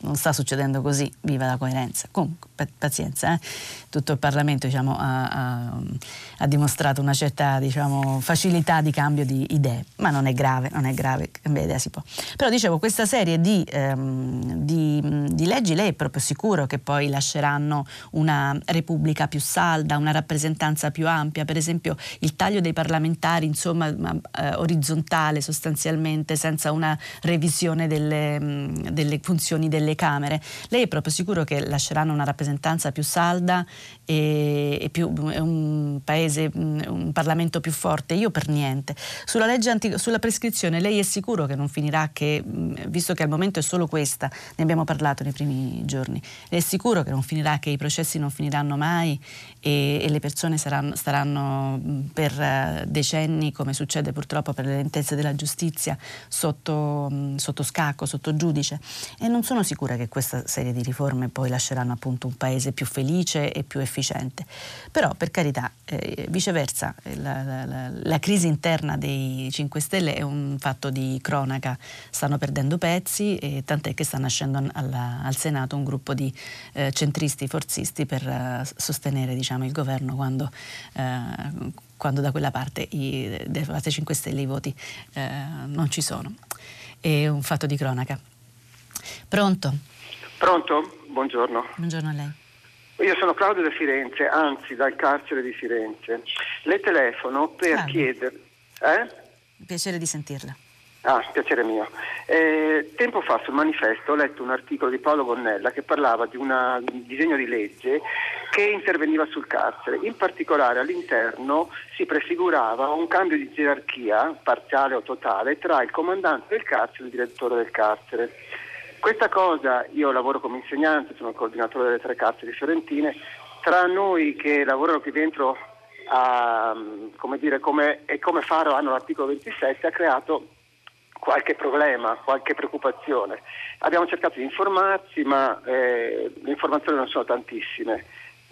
non sta succedendo così, viva la coerenza. Comunque, pazienza, eh? tutto il Parlamento diciamo, ha, ha, ha, dimostrato una certa diciamo, facilità di cambio di idee, ma non è grave, non è grave, cambiare idea si può. Però dicevo, questa serie di, ehm, di, di leggi, lei è proprio sicuro che poi lasceranno una Repubblica più salda, una rappresentanza più ampia, per esempio il taglio dei parlamentari, insomma, eh, orizzontale sostanzialmente, senza una revisione delle, delle funzioni delle Camere. Lei è proprio sicuro che lasceranno una rappresentanza più salda e, e più, un paese, un Parlamento più forte? Io per niente. Sulla, legge anti, sulla prescrizione lei è sicuro che non finirà che, visto che al momento è solo questa, ne abbiamo parlato nei primi giorni, è sicuro che non finirà, che i processi non finiranno mai e, e le persone saranno, staranno per eh, decenni, come succede purtroppo per le lentezze della giustizia, sotto, sotto scacco, sotto giudice. E non sono sicura che questa serie di riforme poi lasceranno appunto un paese più felice e più efficiente. Però per carità, eh, viceversa, la, la, la, la crisi interna dei 5 Stelle è un fatto di cronaca, stanno perdendo pezzi e tant'è che sta nascendo alla, al Senato un gruppo di eh, centristi forzisti per uh, sostenere diciamo, il governo quando, uh, quando, da quella parte i, della 5 Stelle i voti uh, non ci sono. È un fatto di cronaca. Pronto? Pronto? Buongiorno. Buongiorno a lei. Io sono Claudio da Firenze, anzi dal carcere di Firenze. Le telefono per Salve. chiedere... Eh? Piacere di sentirla. Ah, piacere mio. Eh, tempo fa sul manifesto ho letto un articolo di Paolo Gonnella che parlava di una, un disegno di legge che interveniva sul carcere. In particolare all'interno si prefigurava un cambio di gerarchia, parziale o totale, tra il comandante del carcere e il direttore del carcere. Questa cosa, io lavoro come insegnante, sono coordinatore delle tre carceri fiorentine, tra noi che lavorano qui dentro a, come dire, come, e come Faro hanno l'articolo 27 ha creato qualche problema, qualche preoccupazione. Abbiamo cercato di informarci, ma eh, le informazioni non sono tantissime.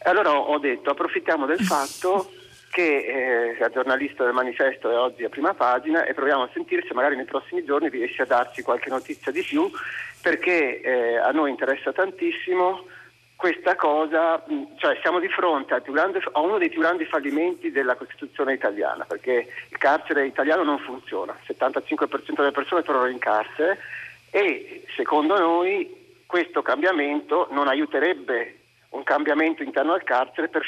Allora ho detto approfittiamo del fatto che eh, è giornalista del manifesto e oggi a prima pagina e proviamo a sentire se magari nei prossimi giorni riesce a darci qualche notizia di più perché eh, a noi interessa tantissimo questa cosa, cioè siamo di fronte a, grande, a, uno dei più grandi fallimenti della Costituzione italiana, perché il carcere italiano non funziona, il 75% delle persone trovano in carcere e secondo noi questo cambiamento non aiuterebbe un cambiamento interno al carcere per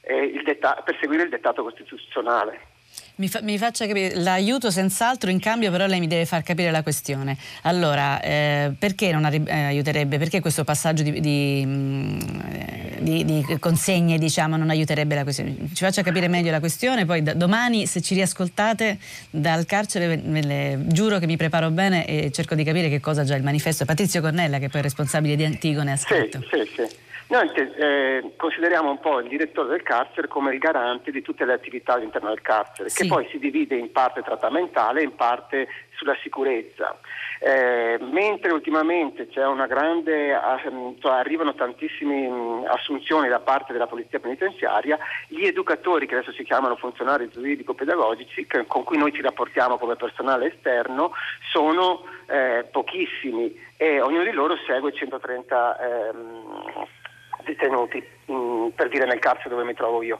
eh, detta- per seguire il dettato costituzionale. Mi, fa, mi, faccia capire, l'aiuto senz'altro, in cambio però lei mi deve far capire la questione. Allora, eh, perché non eh, aiuterebbe? Perché questo passaggio di, di, mm, di, di, consegne diciamo, non aiuterebbe la questione? Ci faccia capire meglio la questione, poi da, domani se ci riascoltate dal carcere ve le, giuro che mi preparo bene e cerco di capire che cosa già il manifesto. Patrizio Cornella, che poi è responsabile di Antigone, ha scritto. Sì, sì, sì. Noi eh, consideriamo un po' il direttore del carcere come il garante di tutte le attività all'interno del carcere, sì. che poi si divide in parte trattamentale e in parte sulla sicurezza. Eh, mentre ultimamente c'è una grande, cioè arrivano tantissime assunzioni da parte della polizia penitenziaria, gli educatori che adesso si chiamano funzionari giuridico-pedagogici, che, con cui noi ci rapportiamo come personale esterno, sono eh, pochissimi e ognuno di loro segue 130 ehm, detenuti, mm, per dire nel carcere dove mi trovo io.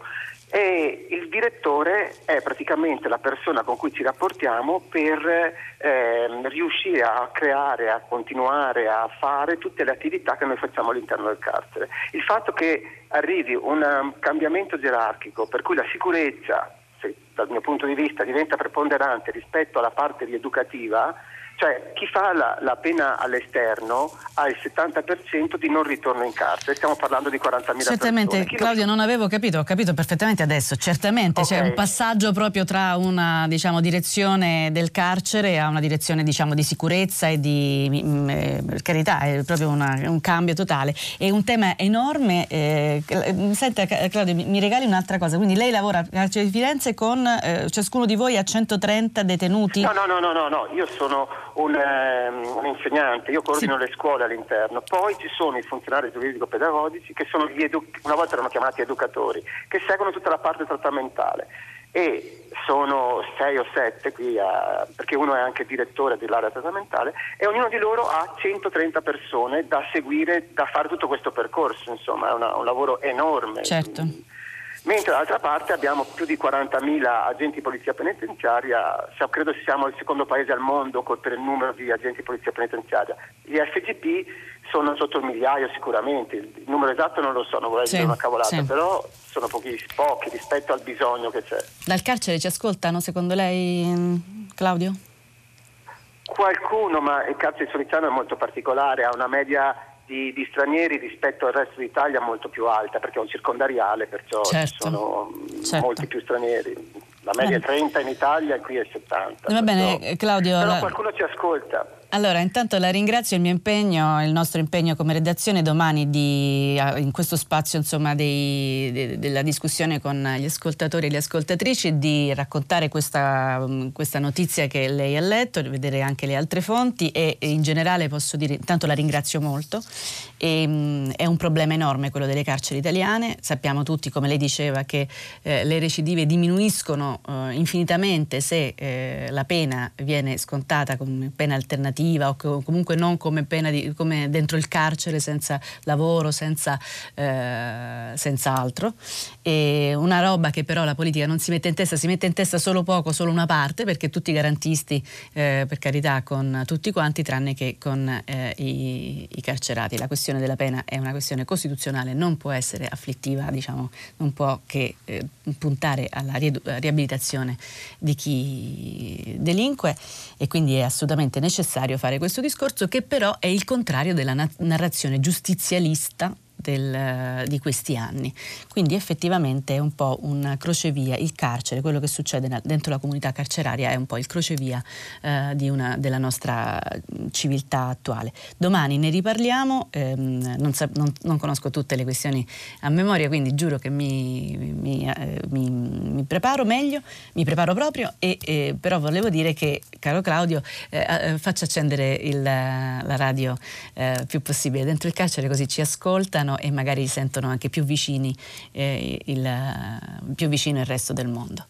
E il direttore è praticamente la persona con cui ci rapportiamo per eh, riuscire a creare, a continuare a fare tutte le attività che noi facciamo all'interno del carcere. Il fatto che arrivi un um, cambiamento gerarchico per cui la sicurezza, se, dal mio punto di vista, diventa preponderante rispetto alla parte rieducativa, Cioè chi fa la, la, pena all'esterno ha il 70% di non ritorno in carcere, stiamo parlando di 40.000 Certamente, persone. Claudio, non avevo capito, ho capito perfettamente adesso, certamente okay. c'è un passaggio proprio tra una diciamo, direzione del carcere a una direzione diciamo, di sicurezza e di mm, eh, carità, è proprio una, un cambio totale. È un tema enorme. Eh, senta Claudio, mi, mi, regali un'altra cosa, quindi lei lavora al carcere di Firenze con eh, ciascuno di voi a 130 detenuti? No, no, no, no, no, no. io sono un, um, un, insegnante, io coordino sì. le scuole all'interno, poi ci sono i funzionari giuridico-pedagogici che sono gli edu- una volta erano chiamati educatori, che seguono tutta la parte trattamentale e sono sei o sette qui, a, perché uno è anche direttore dell'area trattamentale e ognuno di loro ha 130 persone da seguire, da fare tutto questo percorso, insomma è una, un lavoro enorme. Certo mentre dall'altra parte abbiamo più di 40.000 agenti di polizia penitenziaria, credo siamo il secondo paese al mondo per il numero di agenti di polizia penitenziaria. Gli FGP sono sotto il migliaio sicuramente, il numero esatto non lo so, non vorrei sì, dire una cavolata, sì. però sono pochi, pochi rispetto al bisogno che c'è. Dal carcere ci ascoltano secondo lei Claudio? Qualcuno, ma il carcere di Solizzano è molto particolare, ha una media di, di, stranieri rispetto al resto d'Italia molto più alta perché è un circondariale, perciò certo. ci sono certo. molti più stranieri. La media è 30 in Italia e qui è 70. Va bene, Claudio. Però qualcuno ci ascolta. Allora, intanto la ringrazio, il mio impegno, il nostro impegno come redazione domani di, in questo spazio insomma, dei, de, della discussione con gli ascoltatori e le ascoltatrici di raccontare questa, questa, notizia che lei ha letto, vedere anche le altre fonti e, in generale posso dire, intanto la ringrazio molto, e, um, è un problema enorme quello delle carceri italiane, sappiamo tutti come lei diceva che eh, le recidive diminuiscono eh, infinitamente se eh, la pena viene scontata come pena alternativa alternativa o comunque non come pena di, come dentro il carcere senza lavoro, senza, eh, senza altro. E una roba che però la politica non si mette in testa, si mette in testa solo poco, solo una parte, perché tutti garantisti, eh, per carità, con tutti quanti, tranne che con eh, i, i, carcerati. La questione della pena è una questione costituzionale, non può essere afflittiva, diciamo, non può che eh, puntare alla riabilitazione di chi delinque e quindi è assolutamente necessario necessario fare questo discorso che però è il contrario della narrazione giustizialista del, di questi anni. Quindi effettivamente è un po' un crocevia, il carcere, quello che succede dentro la comunità carceraria è un po' il crocevia eh, una, della nostra civiltà attuale. Domani ne riparliamo, ehm, non, sa, non, non, conosco tutte le questioni a memoria, quindi giuro che mi, mi, eh, mi, mi preparo meglio, mi preparo proprio, e, eh, però volevo dire che, caro Claudio, eh, eh, faccia accendere il, la radio eh, più possibile dentro il carcere così ci ascoltano e magari sentono anche più, vicini, eh, il, più vicino il resto del mondo.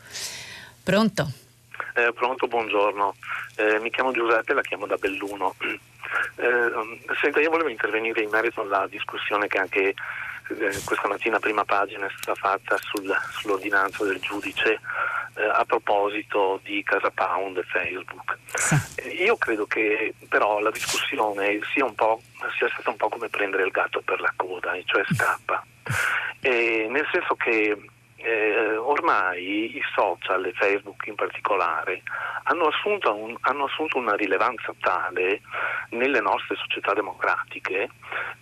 Pronto? Eh, pronto, buongiorno. Eh, mi chiamo Giuseppe, la chiamo da Belluno. Eh, senta, io volevo intervenire in merito alla discussione che anche eh, questa mattina prima pagina è stata fatta sul, sull'ordinanza del giudice eh, a proposito di Casa Pound e Facebook. Eh, io credo che però la discussione sia, sia, stata un po' come prendere il gatto per la coda, cioè scappa. nel senso che eh, ormai i social e Facebook in particolare hanno assunto, un, hanno assunto, una rilevanza tale nelle nostre società democratiche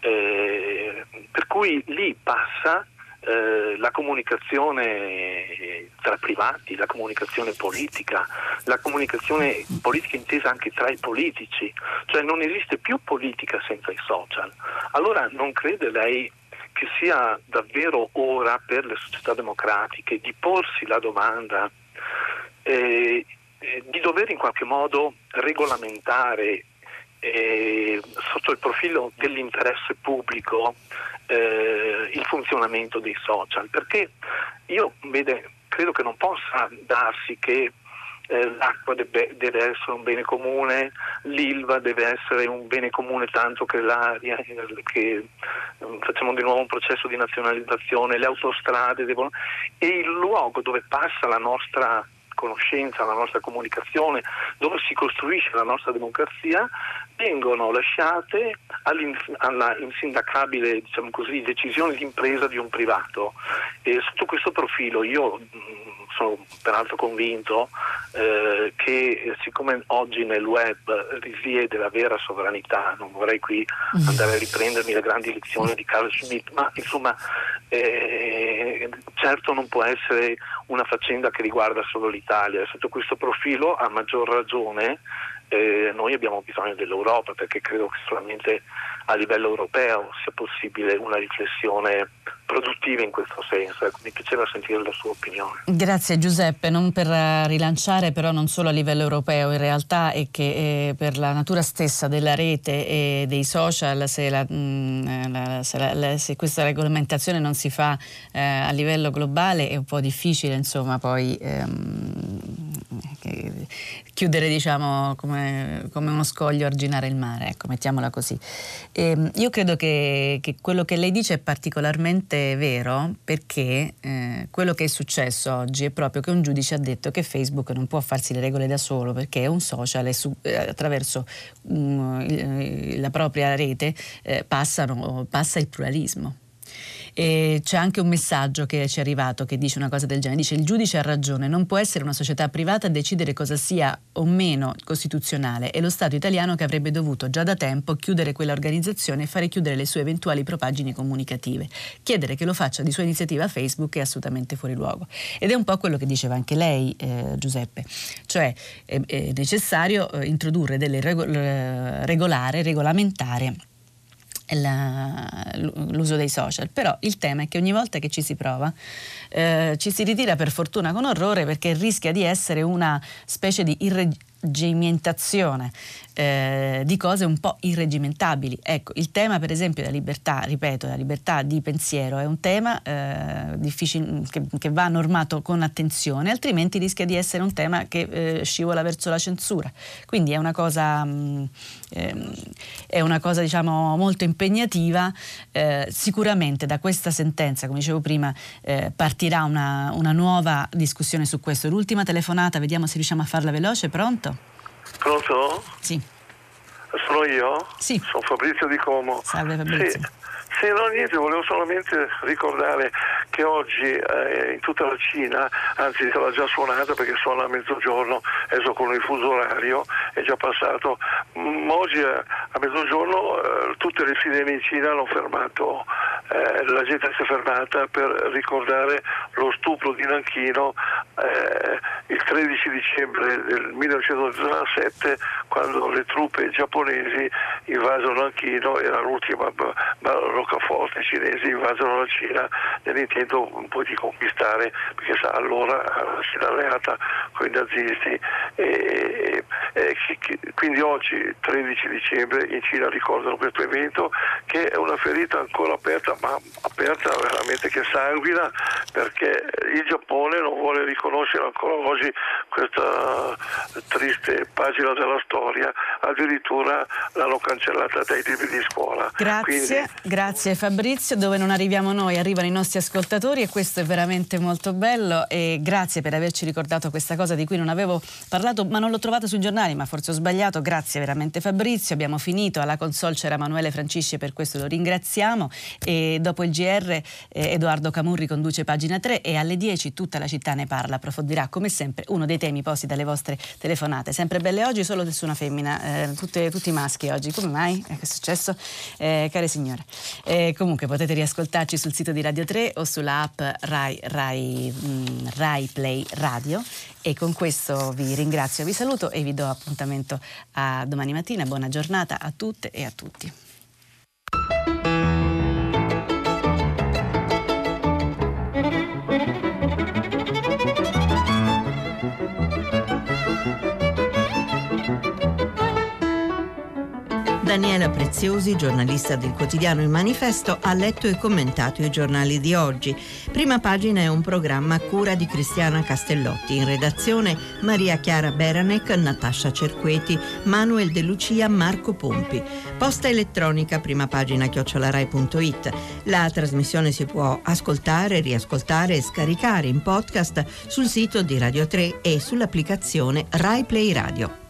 eh, per cui lì passa eh, la comunicazione tra privati, la comunicazione politica, la comunicazione politica intesa anche tra i politici, cioè non esiste più politica senza i social. Allora non crede lei che sia davvero ora per le società democratiche di porsi la domanda eh, eh, di dover in qualche modo regolamentare eh, sotto il profilo dell'interesse pubblico eh, il funzionamento dei social, perché io vede, credo che non possa darsi che eh, l'acqua deve, deve, essere un bene comune, l'ILVA deve essere un bene comune tanto che l'aria, che um, facciamo di nuovo un processo di nazionalizzazione, le autostrade devono... e il luogo dove passa la nostra conoscenza, la nostra comunicazione, dove si costruisce la nostra democrazia, vengono lasciate alla insindacabile diciamo così, decisione di impresa di un privato. E sotto questo profilo io sono peraltro convinto eh, che siccome oggi nel web risiede la vera sovranità, non vorrei qui mm. andare a riprendermi le grandi lezioni di Carl Schmitt, ma insomma eh, certo non può essere una faccenda che riguarda solo l'Italia. Sotto questo profilo, a maggior ragione, eh, noi abbiamo bisogno dell'Europa perché credo che solamente a livello europeo sia possibile una riflessione produttiva in questo senso. Ecco, mi piaceva sentire la sua opinione. Grazie Giuseppe, non per eh, rilanciare però non solo a livello europeo, in realtà è che eh, per la natura stessa della rete e dei social, se, la, mm, eh, se, la, se, questa regolamentazione non si fa eh, a livello globale è un po' difficile insomma poi ehm, chiudere diciamo come, come, uno scoglio arginare il mare, ecco, mettiamola così. E, ehm, io credo che, che, quello che lei dice è particolarmente vero perché eh, quello che è successo oggi è proprio che un giudice ha detto che Facebook non può farsi le regole da solo perché è un social e su, eh, attraverso um, la propria rete eh, passano, passa il pluralismo. E c'è anche un messaggio che ci è arrivato che dice una cosa del genere, dice il giudice ha ragione, non può essere una società privata a decidere cosa sia o meno costituzionale, è lo Stato italiano che avrebbe dovuto già da tempo chiudere quella organizzazione e fare chiudere le sue eventuali propagine comunicative. Chiedere che lo faccia di sua iniziativa Facebook è assolutamente fuori luogo. Ed è un po' quello che diceva anche lei, eh, Giuseppe, cioè è, è necessario eh, introdurre delle regol- regolare, regolamentare la, l'uso dei social, però il tema è che ogni volta che ci si prova eh, ci si ritira per fortuna con orrore perché rischia di essere una specie di irreggimentazione eh, di cose un po' irregimentabili. Ecco, il tema per esempio della libertà, ripeto, la libertà di pensiero è un tema eh, che, che, va normato con attenzione, altrimenti rischia di essere un tema che eh, scivola verso la censura. Quindi è una cosa, mh, mm, ehm, è una cosa diciamo, molto impegnativa. Eh, sicuramente da questa sentenza, come dicevo prima, eh, partirà una, una nuova discussione su questo. L'ultima telefonata, vediamo se riusciamo a farla veloce. Pronto? Pronto? Sì. Sono io? Sì. Sono Fabrizio Di Como. Salve Fabrizio. Sì. Sì, no, niente, volevo solamente ricordare che oggi eh, in tutta la Cina, anzi sarà già suonata perché suona a mezzogiorno, adesso con il fuso orario è già passato, mm, oggi a, eh, a mezzogiorno eh, tutte le sirene in Cina hanno fermato, eh, la gente si è fermata per ricordare lo stupro di Nanchino eh, il 13 dicembre del 1917 quando le truppe giapponesi invasero Nanchino, era l'ultima roccaforte cinesi invasero la Cina nell'intento un di conquistare, perché sa, allora la Cina alleata con i nazisti. E, e, e, quindi oggi, 13 dicembre, in Cina ricordano questo evento che è una ferita ancora aperta, ma aperta veramente che sanguina, perché il Giappone non vuole riconoscere ancora oggi questa triste pagina della storia, addirittura l'hanno cancellata dai libri di scuola. Grazie, Quindi, grazie Fabrizio, dove non arriviamo noi arrivano i nostri ascoltatori e questo è veramente molto bello. E grazie per averci ricordato questa cosa di cui non avevo parlato ma non l'ho trovata sui giornali ma forse ho sbagliato, grazie veramente Fabrizio, abbiamo finito, alla console c'era Emanuele Francisci per questo lo ringraziamo. E dopo il GR eh, Edoardo Camurri conduce pagina 3 e alle 10 tutta la città ne parla, approfondirà come sempre uno dei temi posti dalle vostre telefonate, sempre belle oggi, solo nessuna femmina, eh, tutte, tutti maschi oggi, come mai? Eh, che è successo? Eh, care signore, eh, comunque potete riascoltarci sul sito di Radio 3 o sulla app Rai, Rai, mh, mm, Rai Play Radio e con questo vi ringrazio, vi saluto e vi do appuntamento a domani mattina, buona giornata a tutte e a tutti. Daniela Preziosi, giornalista del quotidiano Il Manifesto, ha letto e commentato i giornali di oggi. Prima pagina è un programma a cura di Cristiana Castellotti. In redazione Maria Chiara Beranec, Natascia Cerqueti, Manuel De Lucia, Marco Pompi. Posta elettronica, prima pagina chiocciolarai.it. La trasmissione si può ascoltare, riascoltare e scaricare in podcast sul sito di Radio 3 e sull'applicazione Rai Play Radio.